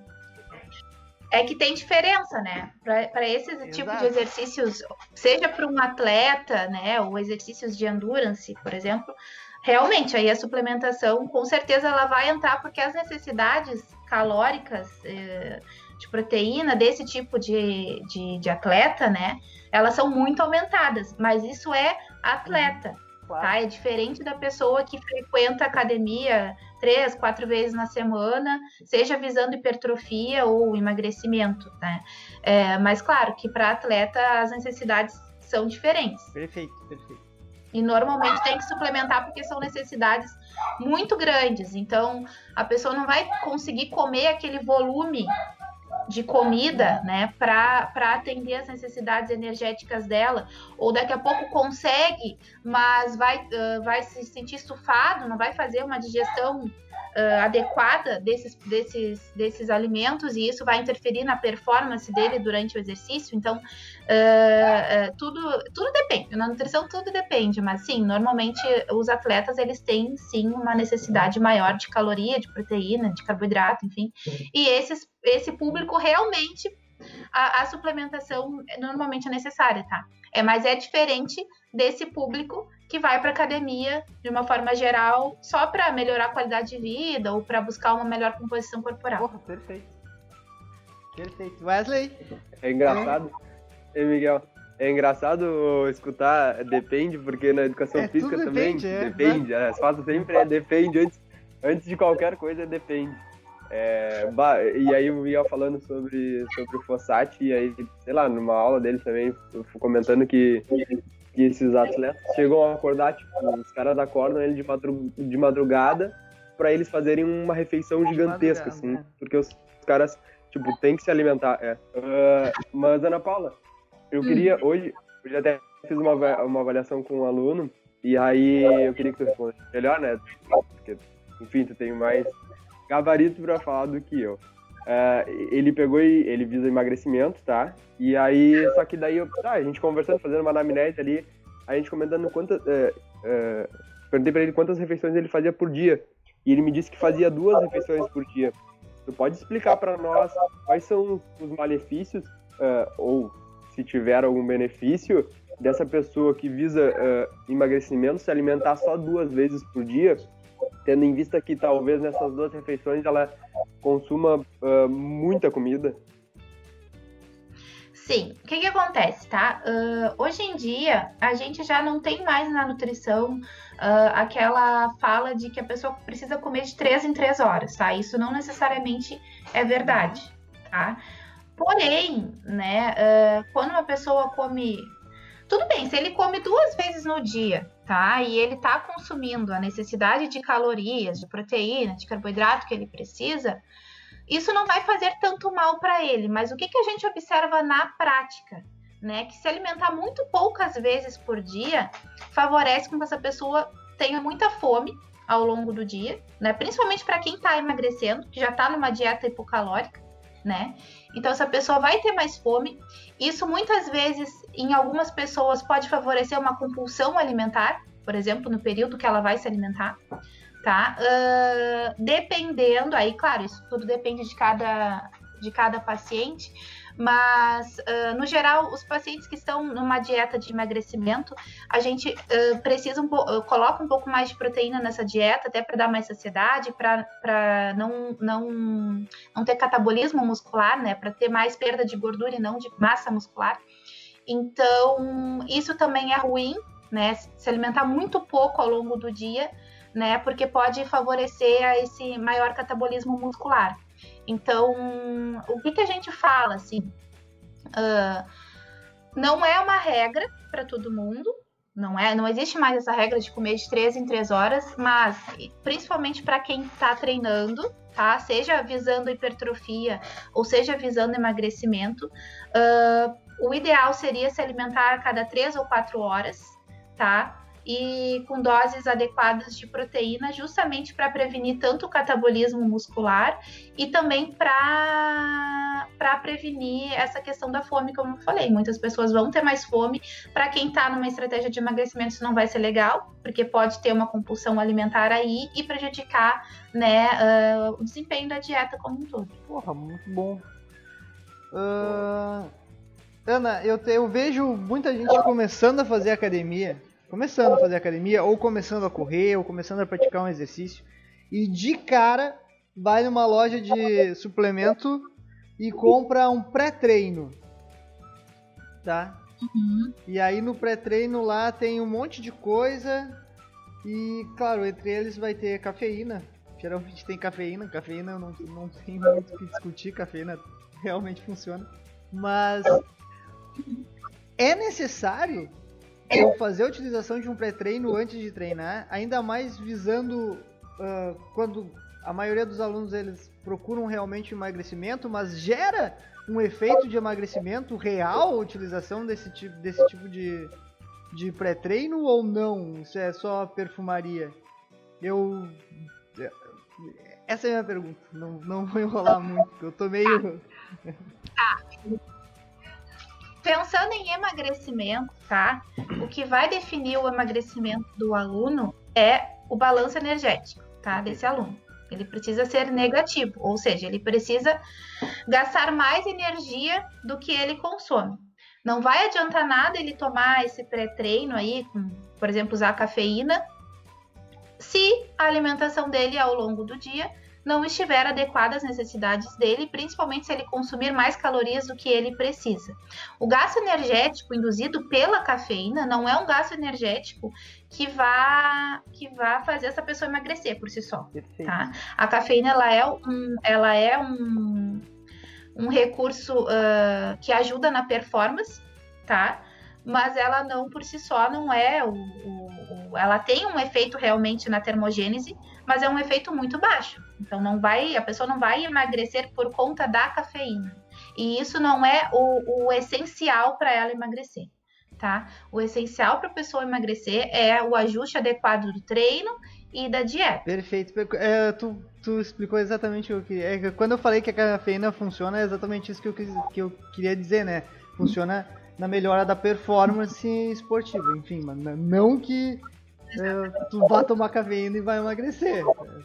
É que tem diferença, né? Para esse Exato. tipo de exercícios, seja para um atleta, né? Ou exercícios de endurance, por exemplo, realmente aí a suplementação com certeza ela vai entrar porque as necessidades calóricas eh, de proteína desse tipo de, de, de, atleta, né? Elas são muito aumentadas, mas isso é atleta, claro. tá? É diferente da pessoa que frequenta academia três, quatro vezes na semana, seja visando hipertrofia ou emagrecimento, né? É, mas claro que para atleta as necessidades são diferentes. Perfeito, perfeito. E normalmente tem que suplementar porque são necessidades muito grandes. Então, a pessoa não vai conseguir comer aquele volume de comida, né, para atender as necessidades energéticas dela, ou daqui a pouco consegue, mas vai, uh, vai se sentir estufado, não vai fazer uma digestão uh, adequada desses, desses, desses alimentos e isso vai interferir na performance dele durante o exercício. Então, uh, tudo, tudo depende. Na nutrição tudo depende, mas sim, normalmente os atletas eles têm sim uma necessidade maior de caloria, de proteína, de carboidrato, enfim. E esses, esse público realmente a, a, suplementação normalmente é necessária, tá? É, mas é diferente desse público que vai para academia de uma forma geral só para melhorar a qualidade de vida ou para buscar uma melhor composição corporal. Porra, perfeito. Perfeito. Wesley? É engraçado. É. Ei, Miguel. É engraçado escutar depende, porque na educação é, física também depende. É, depende. Né? A resposta sempre é depende. Antes, antes de qualquer coisa, depende. É, e aí o Miguel falando sobre, sobre o Fossati, e aí, sei lá, numa aula dele também, comentando que que esses atletas chegam a acordar, tipo, os caras acordam ele de, madru de madrugada para eles fazerem uma refeição gigantesca, assim, né? porque os, caras, tipo, tem que se alimentar, é. Uh, mas, Ana Paula, eu queria, hum. hoje, eu até fiz uma, uma avaliação com um aluno, e aí eu queria que tu respondesse melhor, né, porque, enfim, tu tem mais gabarito para falar do que eu. Uh, ele pegou e ele visa emagrecimento, tá? E aí, só que daí, eu, tá, a gente conversando, fazendo uma anamnese ali, a gente comentando quantas. Uh, uh, perguntei pra ele quantas refeições ele fazia por dia. E ele me disse que fazia duas refeições por dia. Tu pode explicar para nós quais são os malefícios, ou se tiver algum benefício, dessa pessoa que visa emagrecimento se alimentar só duas vezes por dia? Tendo em vista que talvez nessas duas refeições ela consuma uh, muita comida? Sim, o que, que acontece, tá? Uh, hoje em dia, a gente já não tem mais na nutrição uh, aquela fala de que a pessoa precisa comer de três em três horas, tá? Isso não necessariamente é verdade, tá? Porém, né, quando uma pessoa come tudo bem, se ele come duas vezes no dia, tá? E ele tá consumindo a necessidade de calorias, de proteína, de carboidrato que ele precisa, isso não vai fazer tanto mal para ele. Mas o que, que a gente observa na prática? Né, que se alimentar muito poucas vezes por dia favorece com que essa pessoa tenha muita fome ao longo do dia, né? Principalmente para quem está emagrecendo, que já está numa dieta hipocalórica, né? Então essa pessoa vai ter mais fome. Isso muitas vezes em algumas pessoas pode favorecer uma compulsão alimentar, por exemplo, no período que ela vai se alimentar, tá? Uh, dependendo, aí, claro, isso tudo depende de cada, de cada paciente, mas uh, no geral, os pacientes que estão numa dieta de emagrecimento, a gente uh, precisa um coloca um pouco mais de proteína nessa dieta, até para dar mais saciedade, para não, não, não ter catabolismo muscular, né? Para ter mais perda de gordura e não de massa muscular. Então, isso também é ruim, né? Se alimentar muito pouco ao longo do dia, né? Porque pode favorecer a esse maior catabolismo muscular. Então, o que, que a gente fala, assim? Uh, não é uma regra para todo mundo, não é, não existe mais essa regra de comer de três em três horas, mas principalmente para quem está treinando, tá? Seja visando hipertrofia ou seja visando emagrecimento, uh, o ideal seria se alimentar a cada três ou quatro horas, tá? E com doses adequadas de proteína, justamente para prevenir tanto o catabolismo muscular e também para prevenir essa questão da fome, como eu falei. Muitas pessoas vão ter mais fome. Para quem está numa estratégia de emagrecimento, isso não vai ser legal, porque pode ter uma compulsão alimentar aí e prejudicar né, uh, o desempenho da dieta como um todo. Porra, muito bom. Uh, Ana, eu, te, eu vejo muita gente começando a fazer academia, começando a fazer academia, ou começando a correr, ou começando a praticar um exercício, e de cara vai numa loja de suplemento e compra um pré-treino, tá? Uhum. E aí no pré-treino lá tem um monte de coisa e, claro, entre eles vai ter cafeína. Geralmente tem cafeína, cafeína não, não tem muito o que discutir, cafeína realmente funciona. Mas é necessário eu fazer a utilização de um pré-treino antes de treinar, ainda mais visando uh, quando a maioria dos alunos eles procuram realmente emagrecimento, mas gera um efeito de emagrecimento real a utilização desse tipo, desse tipo de, de pré-treino ou não? Isso é só perfumaria? Eu. Essa é a minha pergunta. Não, não vou enrolar muito, eu tô meio. Tá pensando em emagrecimento, tá? O que vai definir o emagrecimento do aluno é o balanço energético, tá? Desse aluno. Ele precisa ser negativo, ou seja, ele precisa gastar mais energia do que ele consome. Não vai adiantar nada ele tomar esse pré-treino aí, por exemplo, usar cafeína, se a alimentação dele ao longo do dia não estiver adequada às necessidades dele, principalmente se ele consumir mais calorias do que ele precisa. O gasto energético induzido pela cafeína não é um gasto energético que vá que vá fazer essa pessoa emagrecer por si só, tá? A cafeína ela é um ela é um, um recurso uh, que ajuda na performance, tá? Mas ela não por si só não é o, o, o ela tem um efeito realmente na termogênese, mas é um efeito muito baixo. Então não vai, a pessoa não vai emagrecer por conta da cafeína. E isso não é o, o essencial para ela emagrecer, tá? O essencial para a pessoa emagrecer é o ajuste adequado do treino e da dieta. Perfeito. É, tu tu explicou exatamente o que. É, quando eu falei que a cafeína funciona, é exatamente isso que eu, que eu queria dizer, né? Funciona na melhora da performance esportiva, enfim, não que tu vá tomar cafeína e vai emagrecer.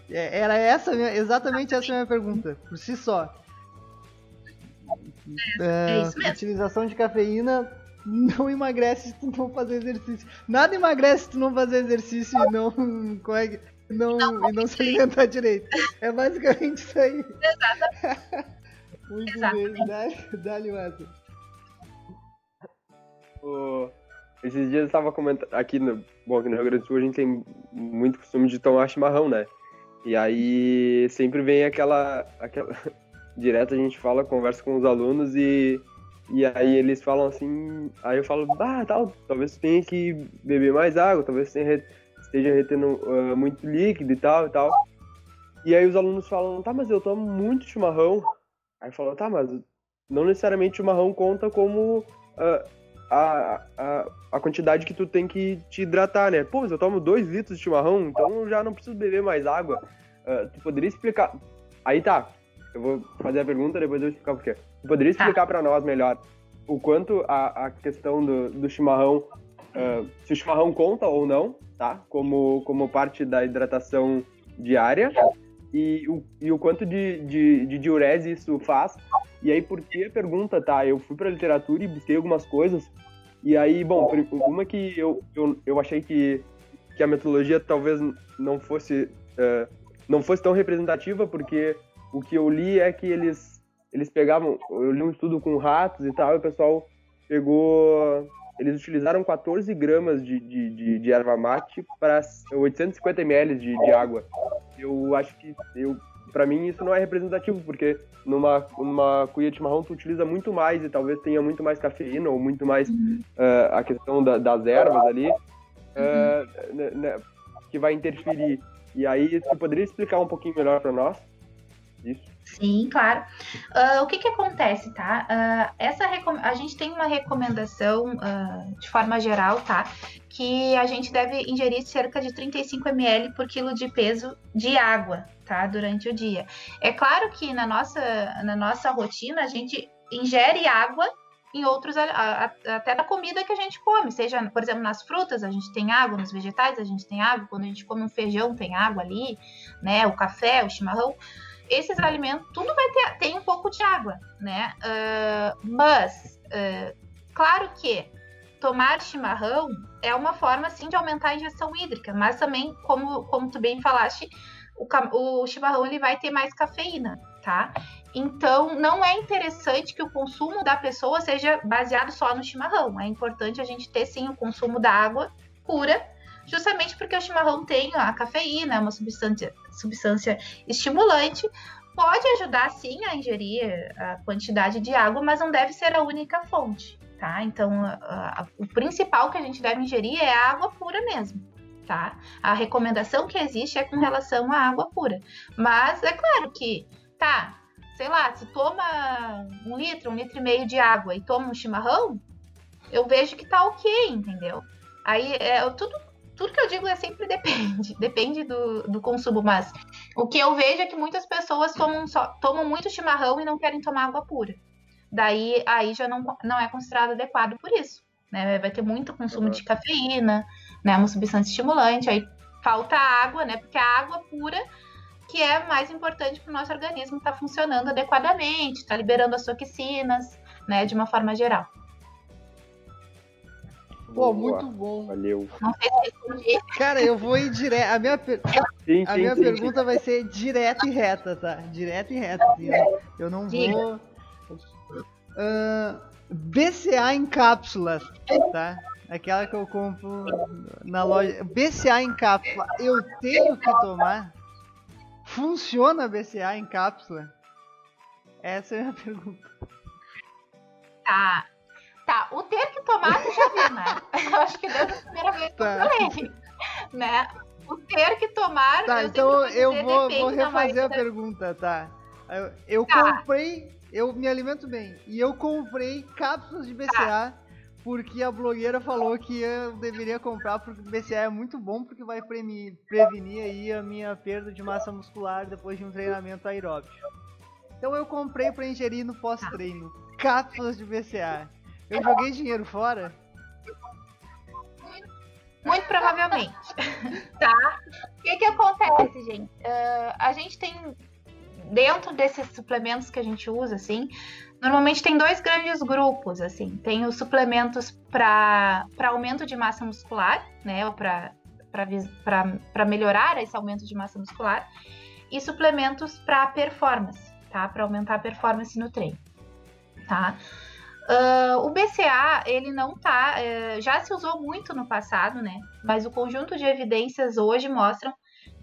É, era essa, exatamente essa a minha pergunta, por si só. É isso mesmo. Utilização de cafeína não emagrece se tu não fazer exercício. Nada emagrece se tu não fazer exercício e não. Como é que- não, e não se alimentar direito. É basicamente isso aí. Muito bem, dá- dá-lhe Wesley. O- Esses dias eu tava comentando. Aqui no, bom, aqui no Rio Grande do Sul a gente tem muito costume de tomar chimarrão, né? E aí sempre vem aquela. aquela... Direto a gente fala, conversa com os alunos e. E aí eles falam assim. Aí eu falo, ah, tal, talvez tenha que beber mais água, talvez esteja retendo ah, muito líquido e tal e tal. E aí os alunos falam, tá, mas eu tomo muito chimarrão. Aí falou, tá, mas não necessariamente chimarrão conta como ah, a, a, a quantidade que tu tem que te hidratar, né? Pô, mas eu tomo 2 litros de chimarrão, então eu já não preciso beber mais água. Ah, tu poderia explicar. Aí tá, eu vou fazer a pergunta, depois eu vou explicar por quê. Tu poderia explicar pra nós melhor o quanto a, a questão do, do chimarrão, ah, se o chimarrão conta ou não, tá? Como, como parte da hidratação diária. E o, e o quanto de, de, de diurese isso faz e aí, por que a pergunta, tá? Eu fui pra literatura e busquei algumas coisas. E aí, bom, uma que eu, eu, eu achei que, que a metodologia talvez não fosse, eh, não fosse tão representativa, porque o que eu li é que eles, eles pegavam. Eu li um estudo com ratos e tal, e o pessoal pegou. Eles utilizaram 14 gramas de, de, de, de erva mate para 850 ml de, de água. Eu acho que eu, para mim isso não é representativo, porque numa, numa cuia de chimarrão tu utiliza muito mais e talvez tenha muito mais cafeína ou muito mais eh, a questão da- das ervas ali eh, né, né, que vai interferir. E aí tu poderia explicar um pouquinho melhor para nós? Isso. Sim, claro. Ah, o que que acontece, tá? Ah, essa a gente tem uma recomendação ah, de forma geral, tá? Que a gente deve ingerir cerca de 35 ml por quilo de peso de água, tá? Durante o dia. É claro que na nossa, na nossa rotina a gente ingere água em outros, até na comida que a gente come, seja, por exemplo, nas frutas a gente tem água, nos vegetais a gente tem água, quando a gente come um feijão tem água ali, né? O café, o chimarrão esses alimentos, tudo vai ter tem um pouco de água, né? Ah, mas, ah, claro que tomar chimarrão é uma forma, sim, de aumentar a ingestão hídrica, mas também, como, como tu bem falaste, o, o chimarrão ele vai ter mais cafeína, tá? Então, não é interessante que o consumo da pessoa seja baseado só no chimarrão. É importante a gente ter, sim, o consumo da água pura, justamente porque o chimarrão tem a cafeína, é uma substância, substância estimulante, pode ajudar sim a ingerir a quantidade de água, mas não deve ser a única fonte, tá? Então, a- a- o principal que a gente deve ingerir é a água pura mesmo, tá? A recomendação que existe é com relação à água pura. Mas é claro que, tá, sei lá, se toma um litro, um litro e meio de água e toma um chimarrão, eu vejo que tá ok, entendeu? Aí é tudo tudo que eu digo é sempre depende, depende do, do consumo, mas o que eu vejo é que muitas pessoas tomam, só, tomam muito chimarrão e não querem tomar água pura. Daí aí já não, não é considerado adequado por isso. Né? Vai ter muito consumo Uhum. de cafeína, né? Uma substância estimulante, aí falta água, né? Porque a água pura que é mais importante para o nosso organismo estar funcionando adequadamente, estar liberando as toxinas, né? De uma forma geral. Pô, Boa. muito bom. Valeu. Cara, eu vou ir direto. A minha, per- Sim, a sim, minha sim, pergunta vai ser direta e reta, tá? Direta e reta. assim, eu- Eu não Diga. vou. Ah, BCA em cápsulas, tá? Aquela que eu compro na loja. BCA em cápsula, eu tenho que tomar? Funciona BCA em cápsula? Essa é a minha pergunta. Tá. Tá, o ter que tomar tu já viu, né? Eu acho que desde a primeira vez que Tá. eu falei. Né? O ter que tomar. Tá, eu então eu vou, vou refazer a pergunta, tá? Eu, eu Tá. comprei, eu me alimento bem, e eu comprei cápsulas de BCA porque a blogueira falou que eu deveria comprar porque o BCA é muito bom porque vai premi- prevenir aí a minha perda de massa muscular depois de um treinamento aeróbico. Então eu comprei para ingerir no pós-treino cápsulas de BCA. Eu joguei dinheiro fora? Muito provavelmente. tá? O que que acontece, gente? Ah, a gente tem, dentro desses suplementos que a gente usa, assim, normalmente tem dois grandes grupos, assim. Tem os suplementos para aumento de massa muscular, né? Ou para melhorar esse aumento de massa muscular. E suplementos para performance, tá? Para aumentar a performance no treino, tá? Uh, o BCA, ele não tá. Uh, já se usou muito no passado, né? Mas o conjunto de evidências hoje mostram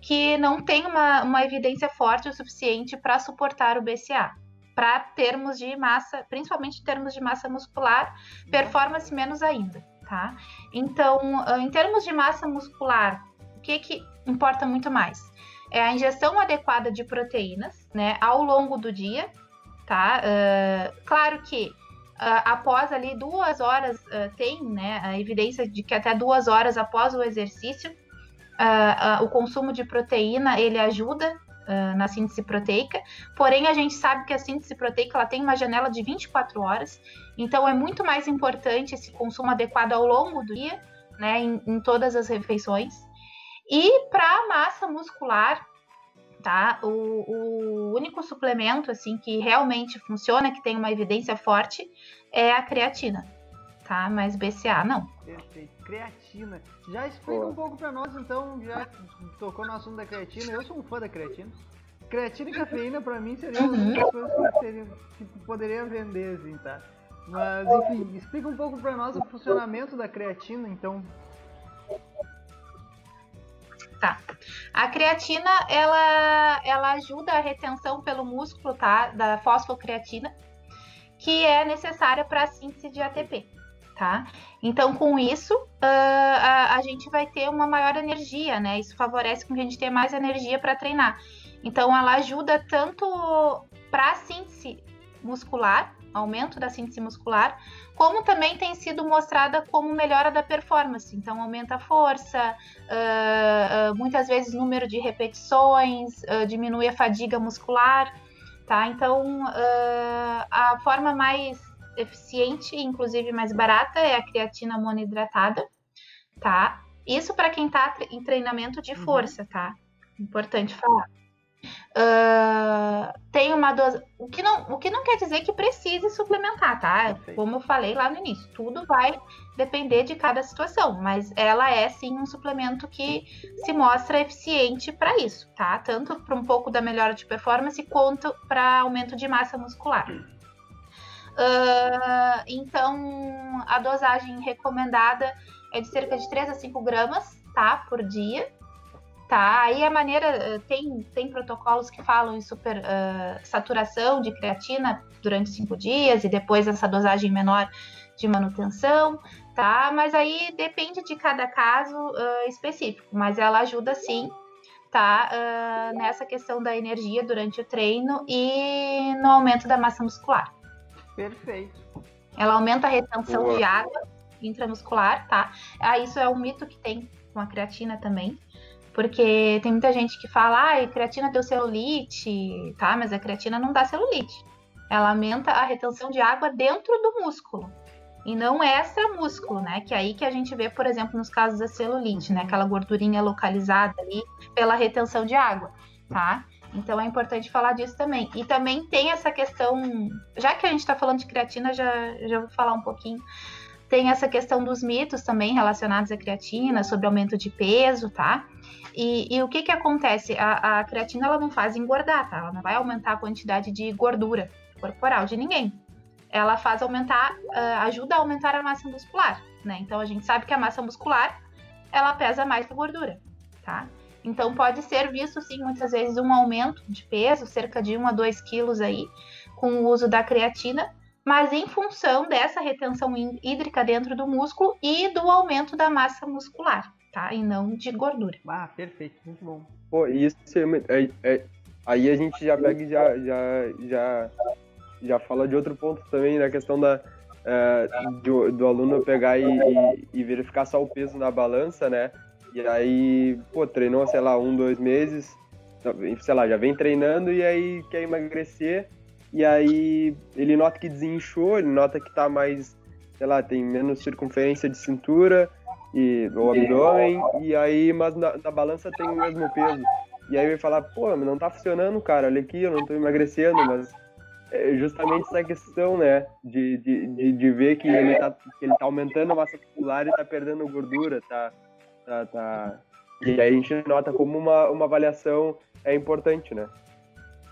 que não tem uma, uma evidência forte o suficiente para suportar o BCA. Para termos de massa, principalmente em termos de massa muscular, performance menos ainda, tá? Então, uh, em termos de massa muscular, o que, que importa muito mais? É a ingestão adequada de proteínas, né? Ao longo do dia, tá? claro que após ali duas horas, uh, tem né, a evidência de que até duas horas após o exercício, uh, o consumo de proteína ele ajuda na síntese proteica. Porém, a gente sabe que a síntese proteica ela tem uma janela de 24 horas, então é muito mais importante esse consumo adequado ao longo do dia, né, em, em todas as refeições. E para massa muscular, tá? O, o, único suplemento assim que realmente funciona, que tem uma evidência forte, é a creatina, tá? Mas BCA não. Perfeito. Creatina. Já explica um pouco para nós então, já tocou no assunto da creatina. Eu sou um fã da creatina. Creatina e cafeína para mim seriam uhum. as coisas que, seriam, que poderia vender, assim, tá? Mas enfim, explica um pouco para nós o funcionamento da creatina, então. Tá. A creatina, ela, ela ajuda a retenção pelo músculo, tá? Da fosfocreatina, que é necessária para a síntese de ATP, tá? Então, com isso, uh, a, a, gente vai ter uma maior energia, né? Isso favorece com que a gente tenha mais energia para treinar. Então, ela ajuda tanto para a síntese muscular, aumento da síntese muscular, como também tem sido mostrada como melhora da performance. Então, aumenta a força, uh, uh, muitas vezes número de repetições, uh, diminui a fadiga muscular, tá? Então, a forma mais eficiente, inclusive mais barata, é a creatina monoidratada, tá? Isso para quem está em treinamento de uhum. força, tá? Importante falar. Uh, tem uma dose. O que, não, o que não quer dizer que precise suplementar, tá? Perfeito. Como eu falei lá no início, tudo vai depender de cada situação, mas ela é sim um suplemento que se mostra eficiente para isso, tá? Tanto para um pouco da melhora de performance quanto para aumento de massa muscular. Uh, então, a dosagem recomendada é de cerca de 3 a 5 gramas, tá? Por dia. Tá, aí a maneira eh, tem, tem protocolos que falam em super uh, saturação de creatina durante cinco dias e depois essa dosagem menor de manutenção, tá? Mas aí depende de cada caso uh, específico, mas ela ajuda sim, tá? Uh, nessa questão da energia durante o treino e no aumento da massa muscular. Perfeito. Ela aumenta a retenção Boa. de água intramuscular, tá? Ah, isso é um mito que tem com a creatina também. Porque tem muita gente que fala, ah, creatina deu celulite, tá? Mas a creatina não dá celulite. Ela aumenta a retenção de água dentro do músculo. E não extra músculo, né? Que é aí que a gente vê, por exemplo, nos casos da celulite, né? Aquela gordurinha localizada ali pela retenção de água, tá? Então é importante falar disso também. E também tem essa questão, já que a gente está falando de creatina, já, já vou falar um pouquinho. Tem essa questão dos mitos também relacionados à creatina, sobre aumento de peso, tá? E, e o que que acontece? A, a, creatina ela não faz engordar, tá? Ela não vai aumentar a quantidade de gordura corporal de ninguém. Ela faz aumentar, uh, ajuda a aumentar a massa muscular, né? Então a gente sabe que a massa muscular ela pesa mais que a gordura, tá? Então pode ser visto sim muitas vezes um aumento de peso, cerca de 1 a 2 quilos aí, com o uso da creatina, mas em função dessa retenção hídrica dentro do músculo e do aumento da massa muscular tá? E não de gordura. Ah, perfeito, muito bom. Pô, isso é, é, aí a gente já pega e já, já, já, já fala de outro ponto também, na questão da, uh, do, do, aluno pegar e, e, e, verificar só o peso na balança, né? E aí, pô, treinou, sei lá, um, dois meses, sei lá, já vem treinando e aí quer emagrecer. E aí ele nota que desinchou, ele nota que tá mais, sei lá, tem menos circunferência de cintura e o abdômen, e aí, mas na, na balança tem o mesmo peso. E aí vai falar, pô, não tá funcionando, cara, olha aqui, eu não tô emagrecendo, mas é justamente essa questão, né, de, de, de, de ver que ele, tá, que ele tá aumentando a massa muscular e tá perdendo gordura, tá, tá, tá... E aí a gente nota como uma, uma avaliação é importante, né?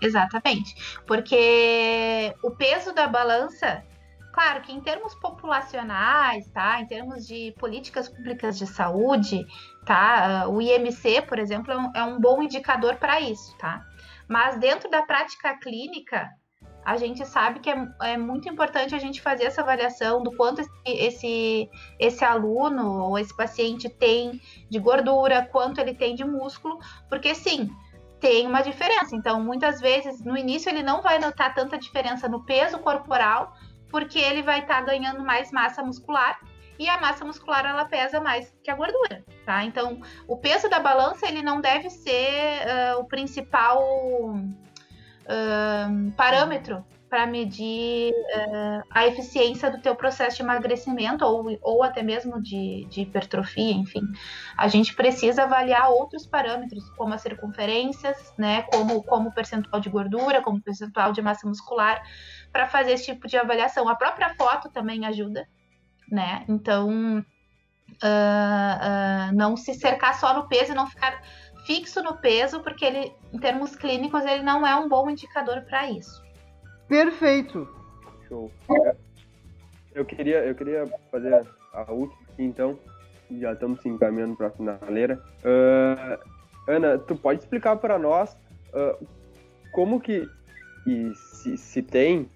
Exatamente, porque o peso da balança Claro que em termos populacionais, tá? Em termos de políticas públicas de saúde, tá? O IMC, por exemplo, é um, é bom indicador para isso, tá? Mas dentro da prática clínica, a gente sabe que é, é, muito importante a gente fazer essa avaliação do quanto esse, esse, esse aluno ou esse paciente tem de gordura, quanto ele tem de músculo, porque sim, tem uma diferença. Então, muitas vezes, no início, ele não vai notar tanta diferença no peso corporal, porque ele vai estar tá ganhando mais massa muscular e a massa muscular ela pesa mais que a gordura, tá? Então, o peso da balança ele não deve ser uh, o principal uh, parâmetro para medir uh, a eficiência do teu processo de emagrecimento ou, ou até mesmo de, de, hipertrofia, enfim. A gente precisa avaliar outros parâmetros, como as circunferências, né, como, como percentual de gordura, como percentual de massa muscular, para fazer esse tipo de avaliação. A própria foto também ajuda, né? Então, uh, uh, não se cercar só no peso e não ficar fixo no peso, porque ele, em termos clínicos, ele não é um bom indicador para isso. Perfeito. Show. Eu queria, eu queria fazer a última aqui, então. Já estamos se encaminhando para a finaleira. Uh, Ana, tu pode explicar para nós uh, como que, e se, se tem,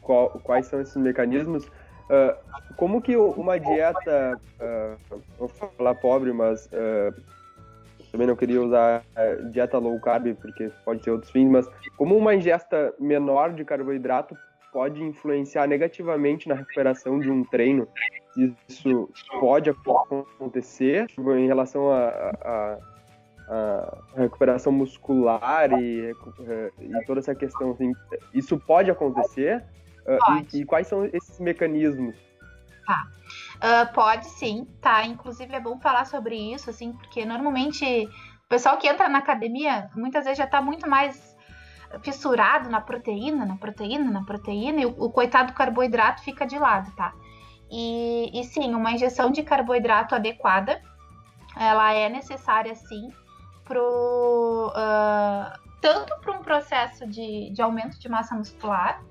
qual, quais são esses mecanismos, uh, como que uma dieta, vou falar pobre, mas também não queria usar dieta low carb, porque pode ter outros fins, mas como uma ingesta menor de carboidrato pode influenciar negativamente na recuperação de um treino, isso pode acontecer em relação a, a, a recuperação muscular e, e, toda essa questão, assim, isso pode acontecer? Pode. E, e quais são esses mecanismos? Tá. Uh, pode sim, tá? Inclusive é bom falar sobre isso, assim, porque normalmente o pessoal que entra na academia muitas vezes já tá muito mais fissurado na proteína, na proteína, na proteína, e o, o coitado do carboidrato fica de lado, tá? E, e sim, uma injeção de carboidrato adequada, ela é necessária sim pro, uh, tanto para um processo de, de aumento de massa muscular,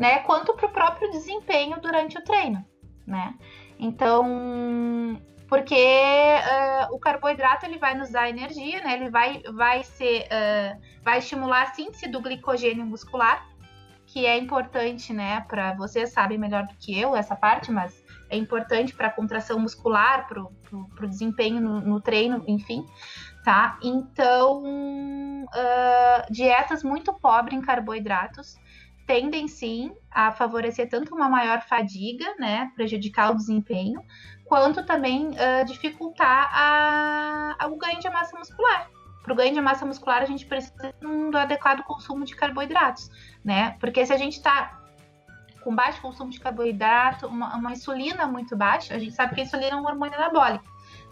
né, quanto para o próprio desempenho durante o treino, né? Então, porque uh, o carboidrato ele vai nos dar energia, né? Ele vai, vai ser, uh, vai estimular a síntese do glicogênio muscular, que é importante, né? Para vocês sabem melhor do que eu essa parte, mas é importante para a contração muscular, para o desempenho no, no, treino, enfim, tá? Então, uh, dietas muito pobres em carboidratos tendem sim a favorecer tanto uma maior fadiga, né, prejudicar o desempenho, quanto também uh, dificultar a, a, o ganho de massa muscular. Para o ganho de massa muscular, a gente precisa do adequado consumo de carboidratos, né? Porque se a gente está com baixo consumo de carboidrato, uma, uma, insulina muito baixa, a gente sabe que a insulina é um hormônio anabólico,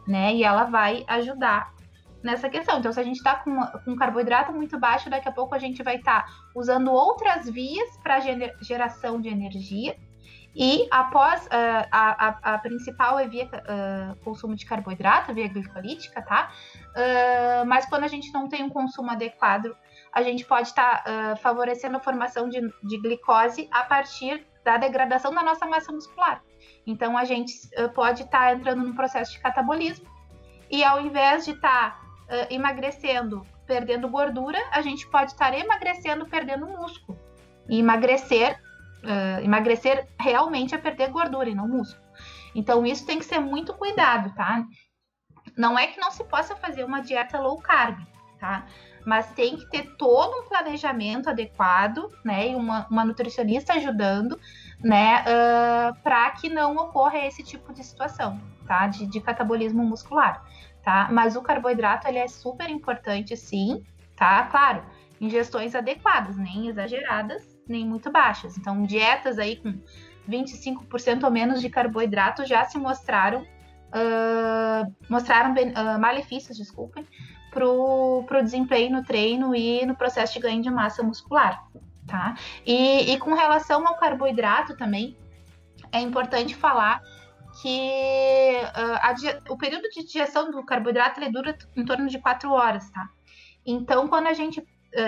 né? E ela vai ajudar nessa questão. Então, se a gente está com, com carboidrato muito baixo, daqui a pouco a gente vai estar tá usando outras vias para geração de energia. E após uh, a, a, a, principal é via uh, consumo de carboidrato, via glicolítica, tá? Uh, mas quando a gente não tem um consumo adequado, a gente pode estar tá, favorecendo a formação de, de glicose a partir da degradação da nossa massa muscular. Então a gente pode estar tá entrando num processo de catabolismo e ao invés de estar tá uh, emagrecendo, perdendo gordura, a gente pode estar emagrecendo, perdendo músculo. E emagrecer, uh, emagrecer realmente é perder gordura e não músculo. Então isso tem que ser muito cuidado, tá? Não é que não se possa fazer uma dieta low carb, tá? Mas tem que ter todo um planejamento adequado, né? E uma, uma nutricionista ajudando né, uh, para que não ocorra esse tipo de situação, tá, de, de catabolismo muscular, tá? Mas o carboidrato ele é super importante, sim, tá? Claro, ingestões adequadas, nem exageradas, nem muito baixas. Então, dietas aí com 25% ou menos de carboidrato já se mostraram uh, mostraram uh, malefícios, desculpem, para o desempenho no treino e no processo de ganho de massa muscular, tá? E, e com relação ao carboidrato também, é importante falar que uh, o período de digestão do carboidrato ele dura em torno de 4 horas, tá? Então, quando a gente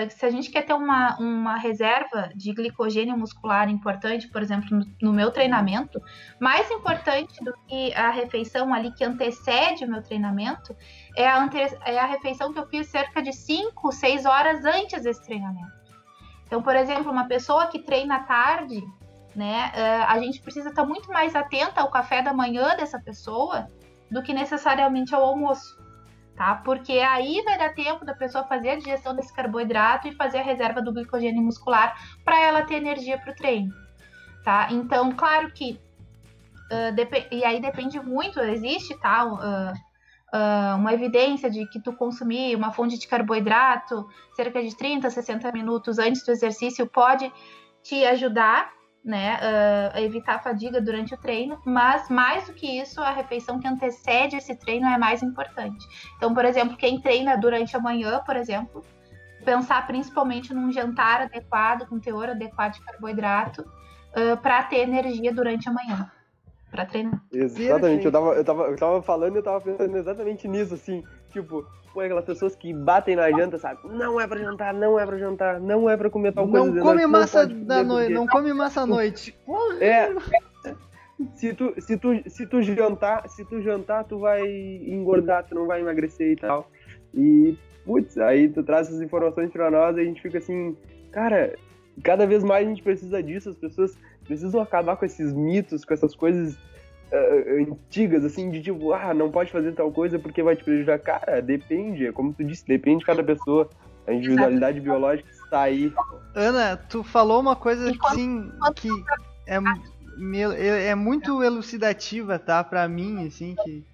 se a gente quer ter uma, uma reserva de glicogênio muscular importante, por exemplo, no, no, meu treinamento, mais importante do que a refeição ali que antecede o meu treinamento, é a, ante, é a refeição que eu fiz cerca de 5, 6 horas antes desse treinamento. Então, por exemplo, uma pessoa que treina à tarde, né, uh, a gente precisa estar muito mais atenta ao café da manhã dessa pessoa do que necessariamente ao almoço tá? Porque aí vai dar tempo da pessoa fazer a digestão desse carboidrato e fazer a reserva do glicogênio muscular para ela ter energia para o treino, tá? Então, claro que uh, e aí depende muito, existe tá? Uh, uh, uma evidência de que tu consumir uma fonte de carboidrato cerca de 30, 60 minutos antes do exercício pode te ajudar né, uh, evitar a fadiga durante o treino, mas mais do que isso, a refeição que antecede esse treino é mais importante. Então, por exemplo, quem treina durante a manhã, por exemplo, pensar principalmente num jantar adequado, com teor adequado de carboidrato, uh, para ter energia durante a manhã, para treinar. Exatamente, eu tava, eu, tava, eu tava falando e eu tava pensando exatamente nisso, assim, tipo, pô, aquelas pessoas que batem na janta, sabe? Não é pra jantar, não é pra jantar, não é pra comer tal coisa. Não come massa da noite, não come massa à noite. É. Se tu, se, tu, se tu jantar, se tu jantar, tu vai engordar, tu não vai emagrecer e tal. E, putz, aí tu traz essas informações pra nós e a gente fica assim, cara, cada vez mais a gente precisa disso, as pessoas precisam acabar com esses mitos, com essas coisas uh, antigas, assim, de tipo, ah, não pode fazer tal coisa porque vai te prejudicar. Cara, depende, é como tu disse, depende de cada pessoa. A individualidade Exato. biológica está aí. Ana, tu falou uma coisa assim que é, é, é muito elucidativa, tá? Pra mim, assim, que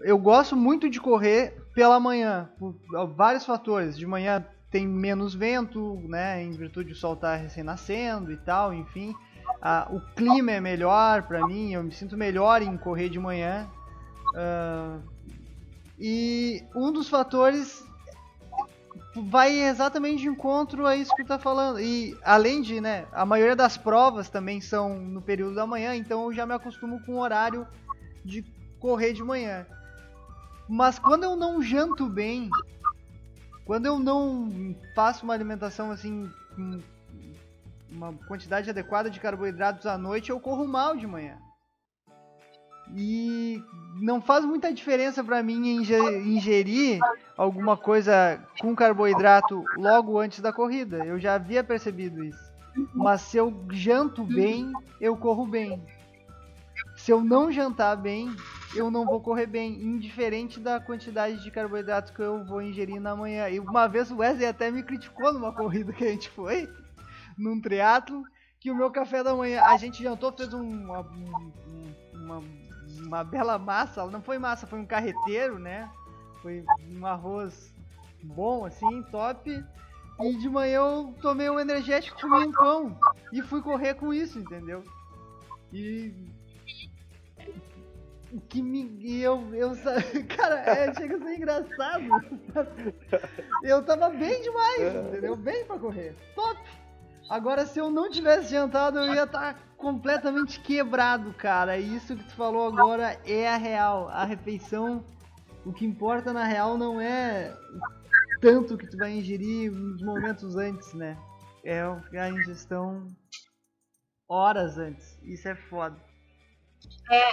eu gosto muito de correr pela manhã, por vários fatores. De manhã tem menos vento, né? Em virtude do sol estar tá recém-nascendo e tal, enfim o clima é melhor para mim, eu me sinto melhor em correr de manhã. Uh, e um dos fatores vai exatamente de encontro a isso que tu tá falando. E além de, né, a maioria das provas também são no período da manhã, então eu já me acostumo com o horário de correr de manhã. Mas quando eu não janto bem, quando eu não faço uma alimentação assim uma quantidade adequada de carboidratos à noite, eu corro mal de manhã. E não faz muita diferença para mim ingerir alguma coisa com carboidrato logo antes da corrida. Eu já havia percebido isso. Mas se eu janto bem, eu corro bem. Se eu não jantar bem, eu não vou correr bem, indiferente da quantidade de carboidrato que eu vou ingerir na manhã. E uma vez o Wesley até me criticou numa corrida que a gente foi num triatlo que o meu café da manhã, a gente jantou, fez um, uma, uma, uma bela massa, não foi massa, foi um carreteiro, né? Foi um arroz bom, assim, top. E de manhã eu tomei um energético, comi um pão e fui correr com isso, entendeu? E que me. E eu, eu. Cara, é, chega a ser engraçado. Eu tava bem demais, entendeu? Bem pra correr. Top! Agora, se eu não tivesse jantado, eu ia estar tá completamente quebrado, cara. E isso que tu falou agora é a real. A refeição, o que importa na real não é tanto que tu vai ingerir nos momentos antes, né? É a ingestão horas antes. Isso é foda. É,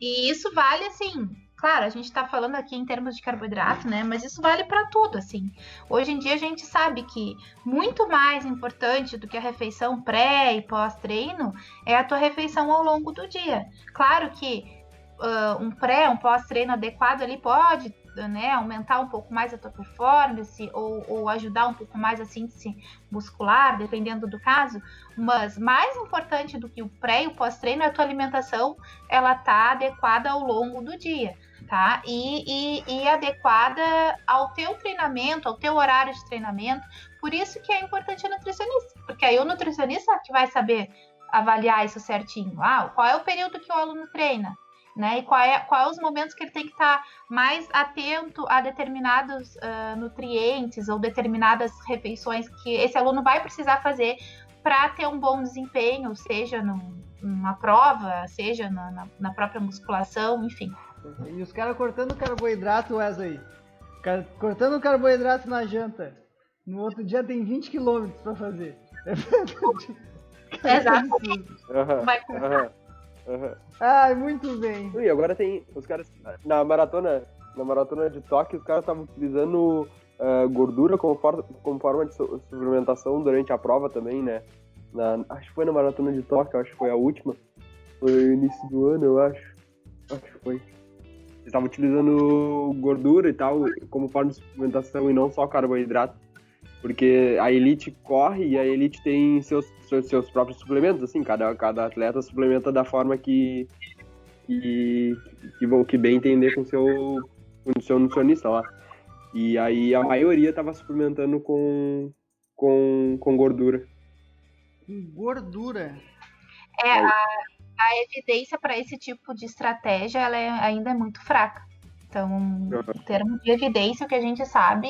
e isso vale assim Claro, a gente está falando aqui em termos de carboidrato, né? Mas isso vale para tudo, assim. Hoje em dia a gente sabe que muito mais importante do que a refeição pré e pós-treino é a tua refeição ao longo do dia. Claro que uh, um pré, um pós-treino adequado ali pode né, aumentar um pouco mais a tua performance ou, ou ajudar um pouco mais a síntese muscular, dependendo do caso. Mas mais importante do que o pré e o pós-treino é a tua alimentação, ela tá adequada ao longo do dia, tá? E, e, e adequada ao teu treinamento, ao teu horário de treinamento. Por isso que é importante a nutricionista, porque aí o nutricionista que vai saber avaliar isso certinho. Ah, qual é o período que o aluno treina? Né? E qual é, qual é os momentos que ele tem que estar tá mais atento a determinados uh, nutrientes ou determinadas refeições que esse aluno vai precisar fazer para ter um bom desempenho, seja num, numa prova, seja na, na, na, própria musculação, enfim. E os caras cortando carboidrato, Wesley. Cortando carboidrato na janta. No outro dia tem 20 quilômetros para fazer. Exato. Uhum, Vai uhum. Uhum. Ai, muito bem. E agora tem os caras na maratona, na maratona de Tóquio, os caras estavam utilizando uh, gordura como, for, como forma de suplementação durante a prova também, né? Na, acho que foi na maratona de Tóquio, acho que foi a última. Foi o início do ano, eu acho. Acho que foi. Eles estavam utilizando gordura e tal como forma de suplementação e não só carboidrato. Porque a elite corre e a elite tem seus, seus, seus, próprios suplementos, assim, cada, cada atleta suplementa da forma que, que, que, que bem entender com seu, o seu nutricionista lá. E aí a maioria tava suplementando com, com, com gordura. Gordura? É, a, a evidência para esse tipo de estratégia ela é, ainda é muito fraca. Então, em termos de evidência, o que a gente sabe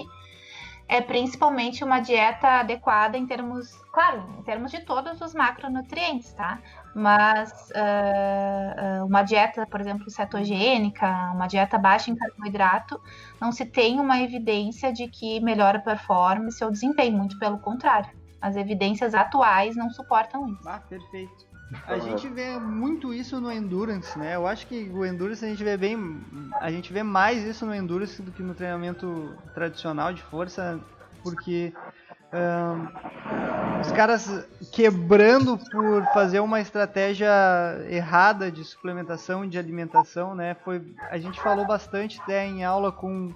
é principalmente uma dieta adequada em termos, claro, em termos de todos os macronutrientes, tá? Mas uh, uma dieta, por exemplo, cetogênica, uma dieta baixa em carboidrato, não se tem uma evidência de que melhora a performance ou desempenho, muito pelo contrário. As evidências atuais não suportam isso. Ah, perfeito. A gente vê muito isso no endurance, né? Eu acho que o endurance a gente vê bem, a gente vê mais isso no endurance do que no treinamento tradicional de força, porque um, os caras quebrando por fazer uma estratégia errada de suplementação de alimentação, né? Foi a gente falou bastante até em aula com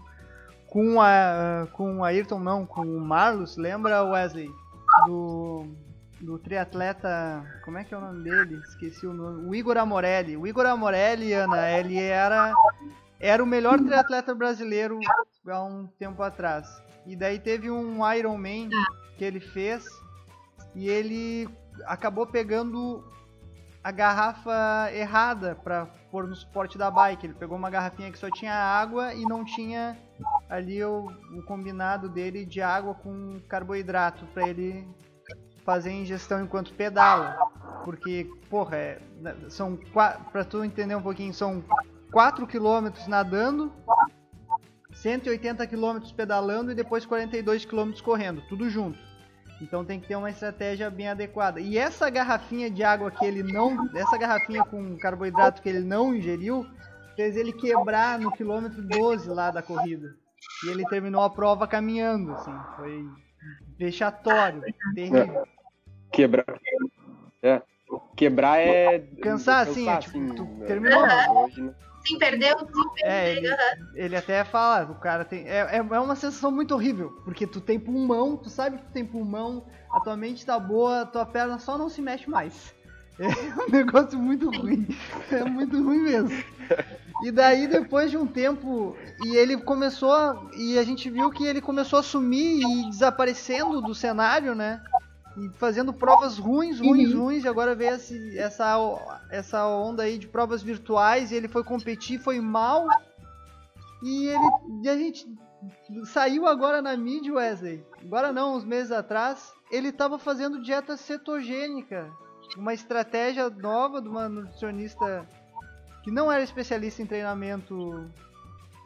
com a com a Ayrton não, com o Marlos, lembra Wesley do do triatleta, como é que é o nome dele? Esqueci o nome. O Igor Amorelli. O Igor Amorelli, Ana, ele era era o melhor triatleta brasileiro há um tempo atrás. E daí teve um Ironman que ele fez e ele acabou pegando a garrafa errada para pôr no suporte da bike. Ele pegou uma garrafinha que só tinha água e não tinha ali o, o combinado dele de água com carboidrato para ele fazer ingestão enquanto pedala. Porque, porra, é, né, são para tu entender um pouquinho, são 4 km nadando, 180 km pedalando e depois 42 km correndo, tudo junto. Então tem que ter uma estratégia bem adequada. E essa garrafinha de água que ele não, essa garrafinha com carboidrato que ele não ingeriu, fez ele quebrar no quilômetro 12 lá da corrida. E ele terminou a prova caminhando, assim, foi vexatório, terrível. Quebrar. É. Quebrar é. Cansar, assim, é, tipo, assim, tu é, terminou. Hoje, Sim, perdeu o É, ele, ele, até fala, o cara tem. É, é, é uma sensação muito horrível, porque tu tem pulmão, tu sabe que tu tem pulmão, a tua mente tá boa, a tua perna só não se mexe mais. É um negócio muito ruim. É muito ruim mesmo. E daí, depois de um tempo, e ele começou. E a gente viu que ele começou a sumir e desaparecendo do cenário, né? E fazendo provas ruins, ruins, uhum. ruins, e agora veio esse, essa, essa onda aí de provas virtuais, e ele foi competir, foi mal, e ele e a gente saiu agora na mídia, Wesley, agora não, uns meses atrás, ele estava fazendo dieta cetogênica, uma estratégia nova de uma nutricionista que não era especialista em treinamento,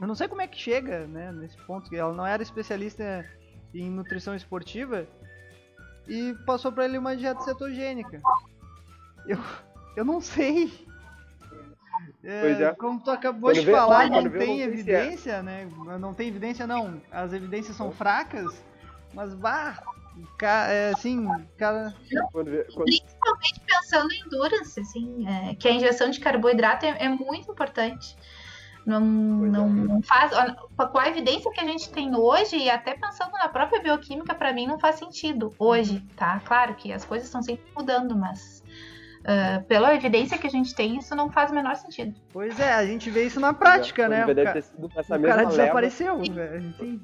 eu não sei como é que chega, né, nesse ponto, que ela não era especialista em nutrição esportiva, e passou para ele uma dieta cetogênica. Eu, eu não sei. É, é. Como tu acabou quando de vê, falar, não tem evidência, é. né? Não tem evidência, não. As evidências são fracas, mas bah, é, assim, cara. Quando vê, quando... Principalmente pensando em endurance, assim, é, que a injeção de carboidrato é, é muito importante Não, não, não faz. Com a evidência que a gente tem hoje, e até pensando na própria bioquímica, para mim não faz sentido hoje, tá? Claro que as coisas estão sempre mudando, mas uh, pela evidência que a gente tem, isso não faz o menor sentido. Pois é, a gente vê isso na prática, né? O, ca... o cara desapareceu, enfim.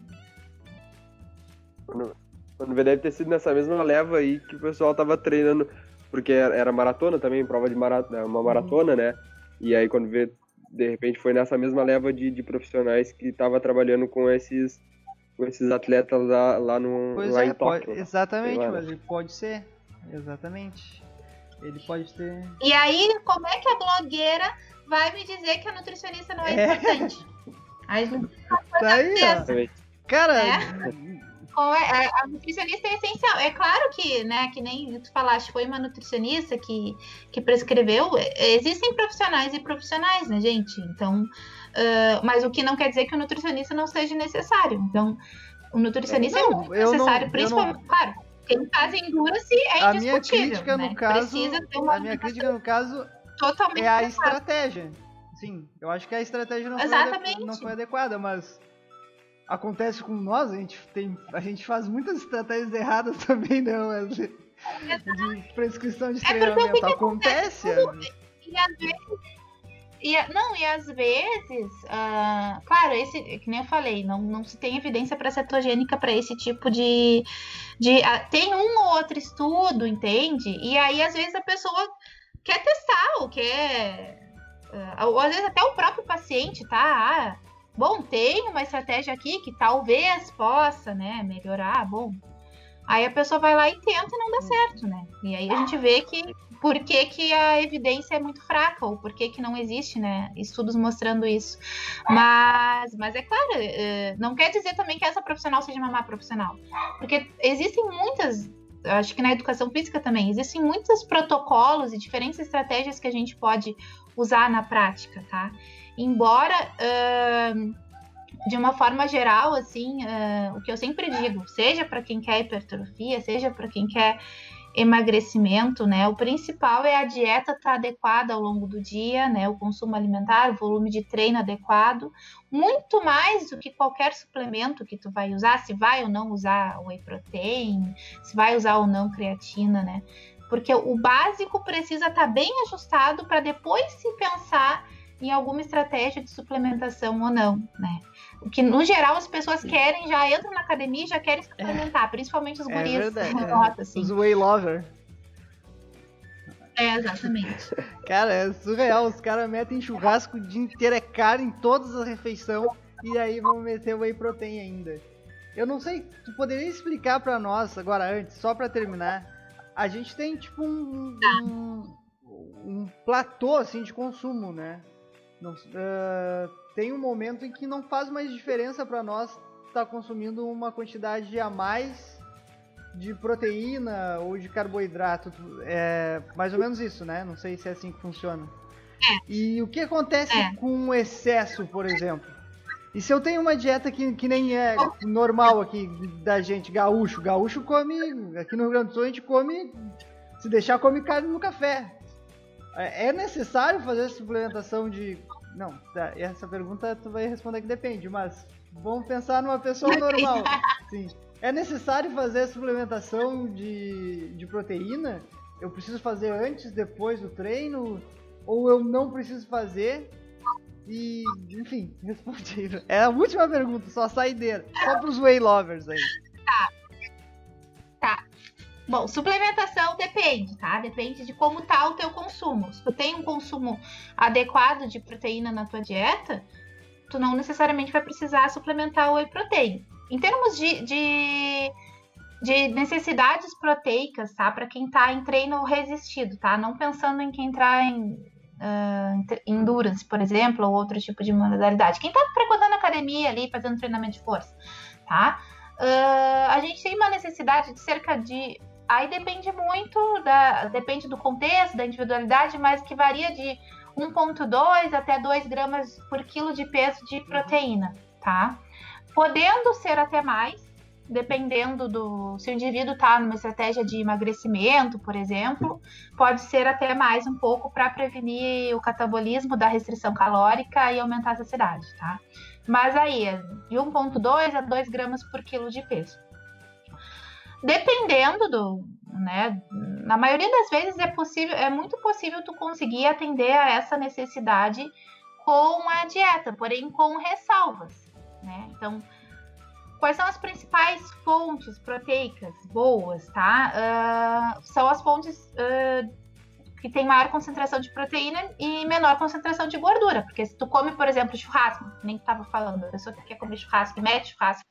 Quando, quando deve ter sido nessa mesma leva aí que o pessoal tava treinando, porque era maratona também, prova de maratona, uma maratona, uhum. né? E aí quando vê de repente foi nessa mesma leva de, de profissionais que estava trabalhando com esses com esses atletas lá, lá, no, pois lá é, em Tóquio. Pode, exatamente, mas ele pode ser. Exatamente. Ele pode ter. E aí, como é que a blogueira vai me dizer que a nutricionista não é, é. importante? Aí, tá aí, Cara, é? É, a nutricionista é essencial. É claro que, né, que nem tu falaste, foi uma nutricionista que, que prescreveu. Existem profissionais e profissionais, né, gente? Então, uh, mas o que não quer dizer que o nutricionista não seja necessário. Então, o nutricionista é não, é muito necessário, não, principalmente, não... claro. Quem faz endurance é a minha crítica né? no caso, Precisa ter uma a minha crítica no caso totalmente é a estratégia. Sim, eu acho que a estratégia não, foi, não foi adequada, mas acontece com nós, a gente, tem, a gente faz muitas estratégias erradas também, não, né, De prescrição de é treinamento. acontece. E às vezes. E, não, e às vezes, uh, claro, esse, que nem eu falei, não, não se tem evidência para cetogênica para esse tipo de. de uh, tem um ou outro estudo, entende? E aí, às vezes, a pessoa quer testar ou quer. Uh, ou às vezes até o próprio paciente, tá? Ah, bom, tem uma estratégia aqui que talvez possa, né, melhorar, bom. Aí a pessoa vai lá e tenta e não dá certo, né? E aí a gente vê que por que, que a evidência é muito fraca, ou por que, que não existe, né? Estudos mostrando isso. Mas, mas é claro, eh, não quer dizer também que essa profissional seja uma má profissional. Porque existem muitas acho que na educação física também, existem muitos protocolos e diferentes estratégias que a gente pode usar na prática, tá? Embora, uh, de uma forma geral, assim, uh, o que eu sempre digo, seja para quem quer hipertrofia, seja para quem quer emagrecimento, né? O principal é a dieta estar tá adequada ao longo do dia, né? O consumo alimentar, o volume de treino adequado, muito mais do que qualquer suplemento que tu vai usar, se vai ou não usar whey protein, se vai usar ou não creatina, né? Porque o básico precisa estar tá bem ajustado para depois se pensar em alguma estratégia de suplementação ou não, né? O que, no geral, as pessoas querem, já entram na academia e já querem suplementar, é. principalmente os guris. É verdade, nota, assim. Os way lover. É, exatamente. Cara, é surreal. Os caras metem churrasco o dia inteiro, é caro em todas as refeições, e aí vão meter whey protein ainda. Eu não sei, tu poderia explicar para nós, agora antes, só para terminar. A gente tem, tipo, um, um, um platô, assim, de consumo, né? Não, uh, tem um momento em que não faz mais diferença para nós estar tá consumindo uma quantidade a mais de proteína ou de carboidrato. É mais ou menos isso, né? Não sei se é assim que funciona. É. E o que acontece é. com o excesso, por exemplo? E se eu tenho uma dieta que, que nem é normal aqui da gente, gaúcho, gaúcho come, aqui no Rio Grande do Sul a gente come, se deixar, come carne no café. É, é necessário fazer suplementação de não, tá, essa pergunta tu vai responder que depende, mas vamos pensar numa pessoa normal. Sim. É necessário fazer suplementação de, de proteína? Eu preciso fazer antes, depois do treino? Ou eu não preciso fazer? E, enfim, respondi. É a última pergunta, só a saideira. Só pros whey lovers aí. Tá. Bom, suplementação depende, tá? Depende de como tá o teu consumo. Se tu tem um consumo adequado de proteína na tua dieta, tu não necessariamente vai precisar suplementar o whey protein. Em termos de, de, de necessidades proteicas, tá? Para quem tá em treino resistido, tá? Não pensando em quem entrar em uh, endurance, por exemplo, ou outro tipo de modalidade. Quem tá frequentando academia ali, fazendo treinamento de força, tá? Uh, a gente tem uma necessidade de cerca de Aí depende muito, da, depende do contexto, da individualidade, mas que varia de 1,2 até 2 gramas por quilo de peso de proteína, tá? Podendo ser até mais, dependendo do. Se o indivíduo está numa estratégia de emagrecimento, por exemplo, pode ser até mais um pouco para prevenir o catabolismo da restrição calórica e aumentar a saciedade, tá? Mas aí, de 1,2 a 2 gramas por quilo de peso. Dependendo do, né? Na maioria das vezes é possível, é muito possível tu conseguir atender a essa necessidade com a dieta, porém com ressalvas, né? Então, quais são as principais fontes proteicas boas, tá? Uh, são as fontes uh, que têm maior concentração de proteína e menor concentração de gordura, porque se tu come, por exemplo, churrasco, nem estava falando, a pessoa que quer comer churrasco mete churrasco,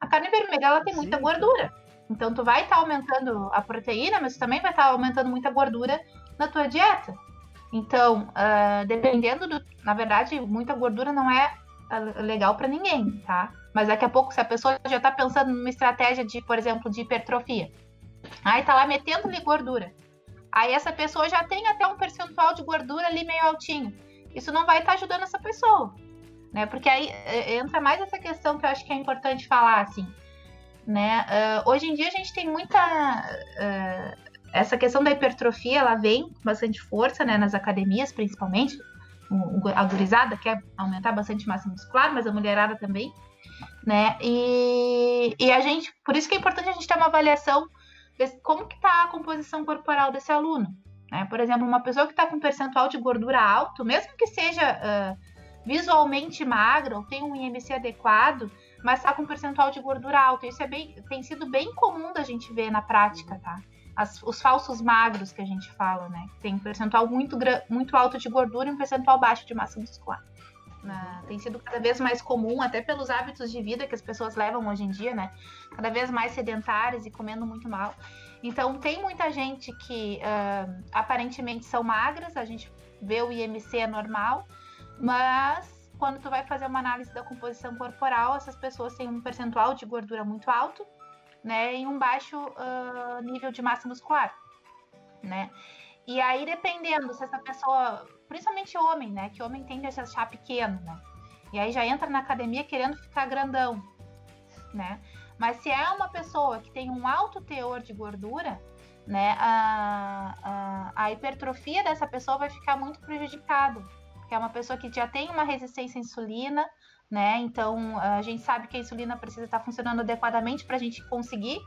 a carne vermelha ela tem muita gordura. Então tu vai estar tá aumentando a proteína, mas também vai estar tá aumentando muita gordura na tua dieta. Então, uh, dependendo do. Na verdade, muita gordura não é legal para ninguém, tá? Mas daqui a pouco, se a pessoa já está pensando numa estratégia de, por exemplo, de hipertrofia, aí tá lá metendo-lhe gordura. Aí essa pessoa já tem até um percentual de gordura ali meio altinho. Isso não vai estar tá ajudando essa pessoa, né? Porque aí é, entra mais essa questão que eu acho que é importante falar, assim né? Uh, hoje em dia a gente tem muita uh, essa questão da hipertrofia, ela vem com bastante força, né? Nas academias, principalmente. A gurizada quer aumentar bastante massa muscular, mas a mulherada também, né? E, e a gente, por isso que é importante a gente ter uma avaliação como que tá a composição corporal desse aluno. Né? Por exemplo, uma pessoa que está com percentual de gordura alto, mesmo que seja uh, visualmente magra ou tenha um IMC adequado, mas está com um percentual de gordura alto. Isso é bem, tem sido bem comum da gente ver na prática, tá? As, os falsos magros que a gente fala, né? Tem um percentual muito, muito alto de gordura e um percentual baixo de massa muscular. Uh, tem sido cada vez mais comum, até pelos hábitos de vida que as pessoas levam hoje em dia, né? Cada vez mais sedentárias e comendo muito mal. Então, tem muita gente que uh, aparentemente são magras, a gente vê o IMC é normal, mas quando tu vai fazer uma análise da composição corporal, essas pessoas têm um percentual de gordura muito alto, né, e um baixo uh, nível de massa muscular, né? E aí, dependendo se essa pessoa, principalmente homem, né, que homem tende a se achar pequeno, né? E aí já entra na academia querendo ficar grandão, né? Mas se é uma pessoa que tem um alto teor de gordura, né, a, a, a hipertrofia dessa pessoa vai ficar muito prejudicada, que é uma pessoa que já tem uma resistência à insulina, né? Então a gente sabe que a insulina precisa estar funcionando adequadamente para a gente conseguir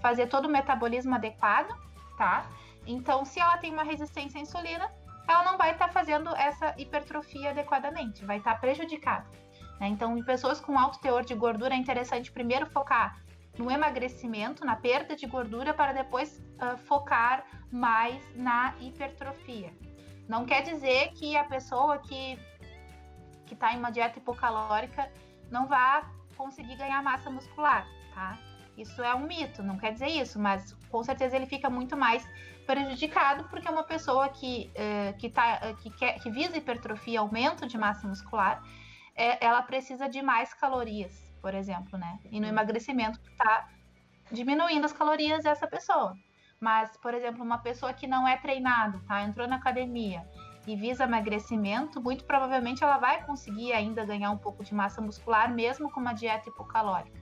fazer todo o metabolismo adequado, tá? Então, se ela tem uma resistência à insulina, ela não vai estar fazendo essa hipertrofia adequadamente, vai estar prejudicada. Né? Então, em pessoas com alto teor de gordura, é interessante primeiro focar no emagrecimento, na perda de gordura, para depois uh, focar mais na hipertrofia. Não quer dizer que a pessoa que que está em uma dieta hipocalórica não vá conseguir ganhar massa muscular, tá? Isso é um mito, não quer dizer isso, mas com certeza ele fica muito mais prejudicado porque é uma pessoa que, uh, que, tá, uh, que, quer, que visa hipertrofia, aumento de massa muscular, é, ela precisa de mais calorias, por exemplo, né? E no uhum. emagrecimento está diminuindo as calorias dessa pessoa. Mas, por exemplo, uma pessoa que não é treinado, tá? Entrou na academia e visa emagrecimento, muito provavelmente ela vai conseguir ainda ganhar um pouco de massa muscular, mesmo com uma dieta hipocalórica,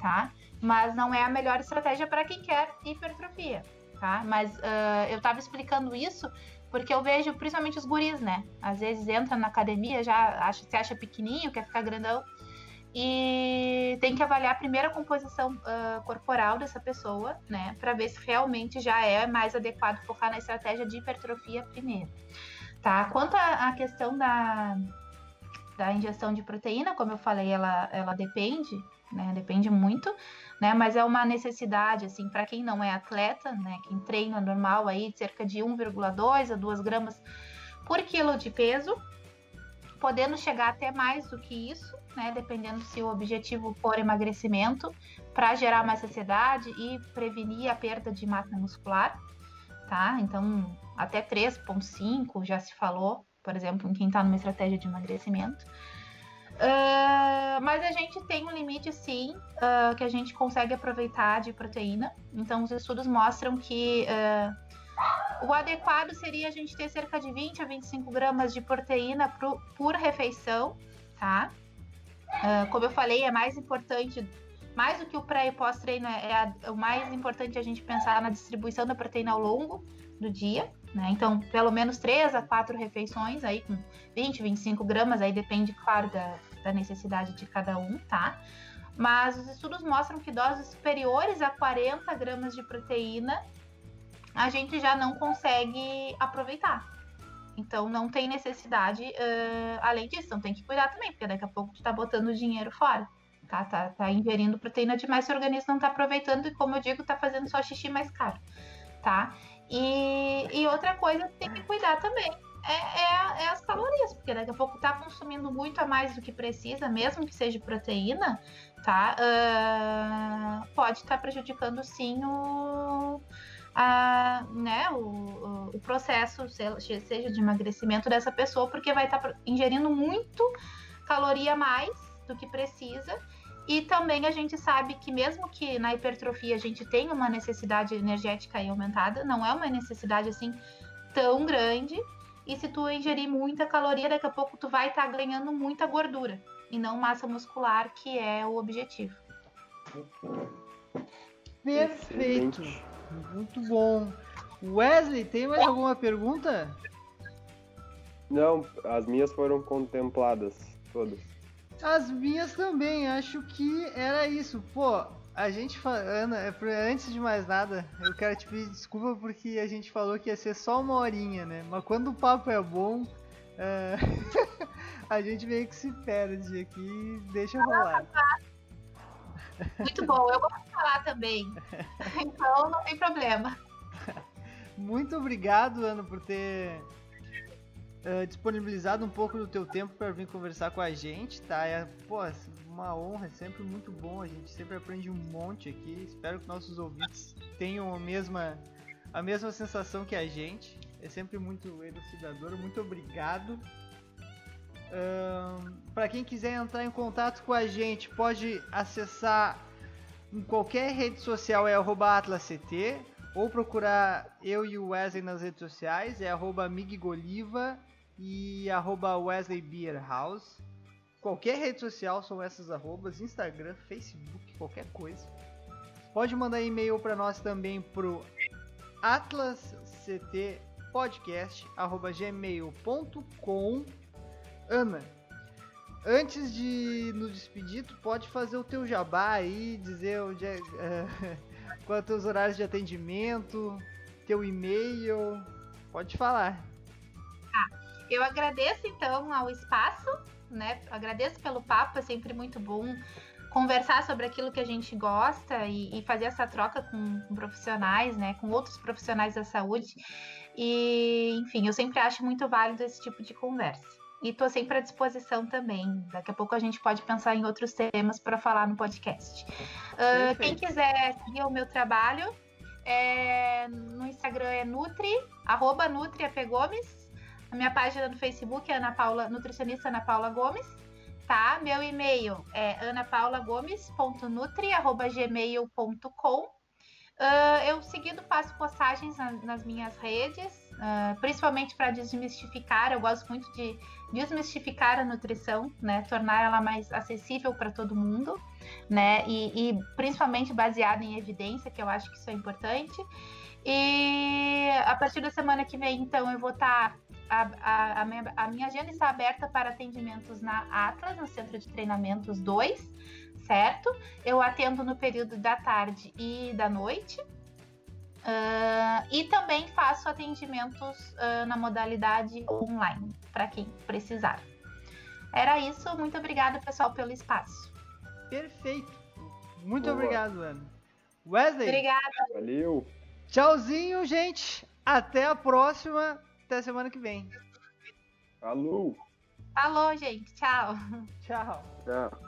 tá? Mas não é a melhor estratégia para quem quer hipertrofia, tá? Mas uh, eu estava explicando isso porque eu vejo principalmente os guris, né? Às vezes entra na academia, já acha, se acha pequenininho, quer ficar grandão, e tem que avaliar a primeira composição uh, corporal dessa pessoa, né, para ver se realmente já é mais adequado focar na estratégia de hipertrofia primeiro. Tá? Quanto à questão da, da ingestão de proteína, como eu falei, ela, ela depende, né, depende muito, né, mas é uma necessidade, assim, para quem não é atleta, né, quem treina normal aí, cerca de 1,2 a 2 gramas por quilo de peso, podendo chegar até mais do que isso, né? Dependendo se o objetivo for emagrecimento, para gerar mais saciedade e prevenir a perda de massa muscular, tá? Então, até 3,5 já se falou, por exemplo, em quem está numa estratégia de emagrecimento. Uh, mas a gente tem um limite, sim, uh, que a gente consegue aproveitar de proteína. Então, os estudos mostram que uh, o adequado seria a gente ter cerca de 20 a 25 gramas de proteína por refeição, tá? Uh, como eu falei, é mais importante mais do que o pré e pós-treino, é, é a- o mais importante a gente pensar na distribuição da proteína ao longo do dia, né? Então, pelo menos 3 a 4 refeições aí com 20, 25 gramas, aí depende, claro, da, da necessidade de cada um, tá? Mas os estudos mostram que doses superiores a 40 gramas de proteína a gente já não consegue aproveitar. Então não tem necessidade ãh, além disso, então tem que cuidar também, porque daqui a pouco tu tá botando dinheiro fora. Tá, tá, tá ingerindo proteína demais, seu organismo não tá aproveitando e, como eu digo, tá fazendo só xixi mais caro, tá? E, e outra coisa que tem que cuidar também é, é é as calorias, porque daqui a pouco tá consumindo muito a mais do que precisa, mesmo que seja proteína, tá? Ah, pode estar prejudicando sim o, a, né, o, o, processo, se- seja de emagrecimento dessa pessoa, porque vai estar ingerindo muito caloria a mais do que precisa. E também a gente sabe que mesmo que na hipertrofia a gente tenha uma necessidade energética aí aumentada, não é uma necessidade assim tão grande. E se tu ingerir muita caloria, daqui a pouco tu vai estar ganhando muita gordura e não massa muscular, que é o objetivo. Perfeito. Muito bom. Wesley, tem mais alguma pergunta? Não, as minhas foram contempladas, todas. As minhas também, acho que era isso. Pô, a gente Ana, antes de mais nada, eu quero te pedir desculpa porque a gente falou que ia ser só uma horinha, né? Mas quando o papo é bom, é, a gente meio que se perde aqui e deixa rolar. Muito bom, eu gosto de falar também. Então não tem problema. Muito obrigado, Ana, por ter eh, disponibilizado um pouco do teu tempo para vir conversar com a gente, tá? É, pô, uma honra, é sempre muito bom, a gente sempre aprende um monte aqui. Espero que nossos ouvintes tenham a mesma, a mesma sensação que a gente. É sempre muito elucidador, muito obrigado. Para quem quiser entrar em contato com a gente, pode acessar em qualquer rede social é atlasct ou procurar eu e o Wesley nas redes sociais, é arroba migoliva e arroba Wesley Beer House. Qualquer rede social são essas arrobas, Instagram, Facebook, qualquer coisa. Pode mandar e-mail para nós também pro atlasctpodcast.gmail.com Ana, antes de nos despedir, tu pode fazer o teu jabá aí, dizer onde é, eh, quais os teus horários de atendimento, teu e-mail, pode falar. Eu agradeço então ao espaço, né? Agradeço pelo papo, é sempre muito bom conversar sobre aquilo que a gente gosta e, e fazer essa troca com, com profissionais, né? Com outros profissionais da saúde. E, enfim, eu sempre acho muito válido esse tipo de conversa. E estou sempre à disposição também. Daqui a pouco a gente pode pensar em outros temas para falar no podcast. Ah, quem quiser seguir o meu trabalho, é, no Instagram é Nutri, arroba Nutri AP Gomes. A minha página no Facebook é Ana Paula, nutricionista Ana Paula Gomes. Tá? Meu e-mail é anapaulagomes.nutri.gmail.com Ah, Eu seguido faço postagens na- nas minhas redes, ah, principalmente para desmistificar. Eu gosto muito de desmistificar a nutrição, né? Tornar ela mais acessível para todo mundo, né? E, e principalmente baseada em evidência, que eu acho que isso é importante. E a partir da semana que vem, então, eu vou estar. a, a- a minha, a minha agenda está aberta para atendimentos na Atlas, no Centro de Treinamentos 2, certo? Eu atendo no período da tarde e da noite. Ah, e também faço atendimentos ah, na modalidade online, para quem precisar. Era isso, muito obrigada, pessoal, pelo espaço. Perfeito. Muito Boa. obrigado, Ana. Wesley, Obrigada. Valeu! tchauzinho, gente. Até a próxima. Até semana que vem. Falou! Falou, gente. Tchau. Tchau. Tchau.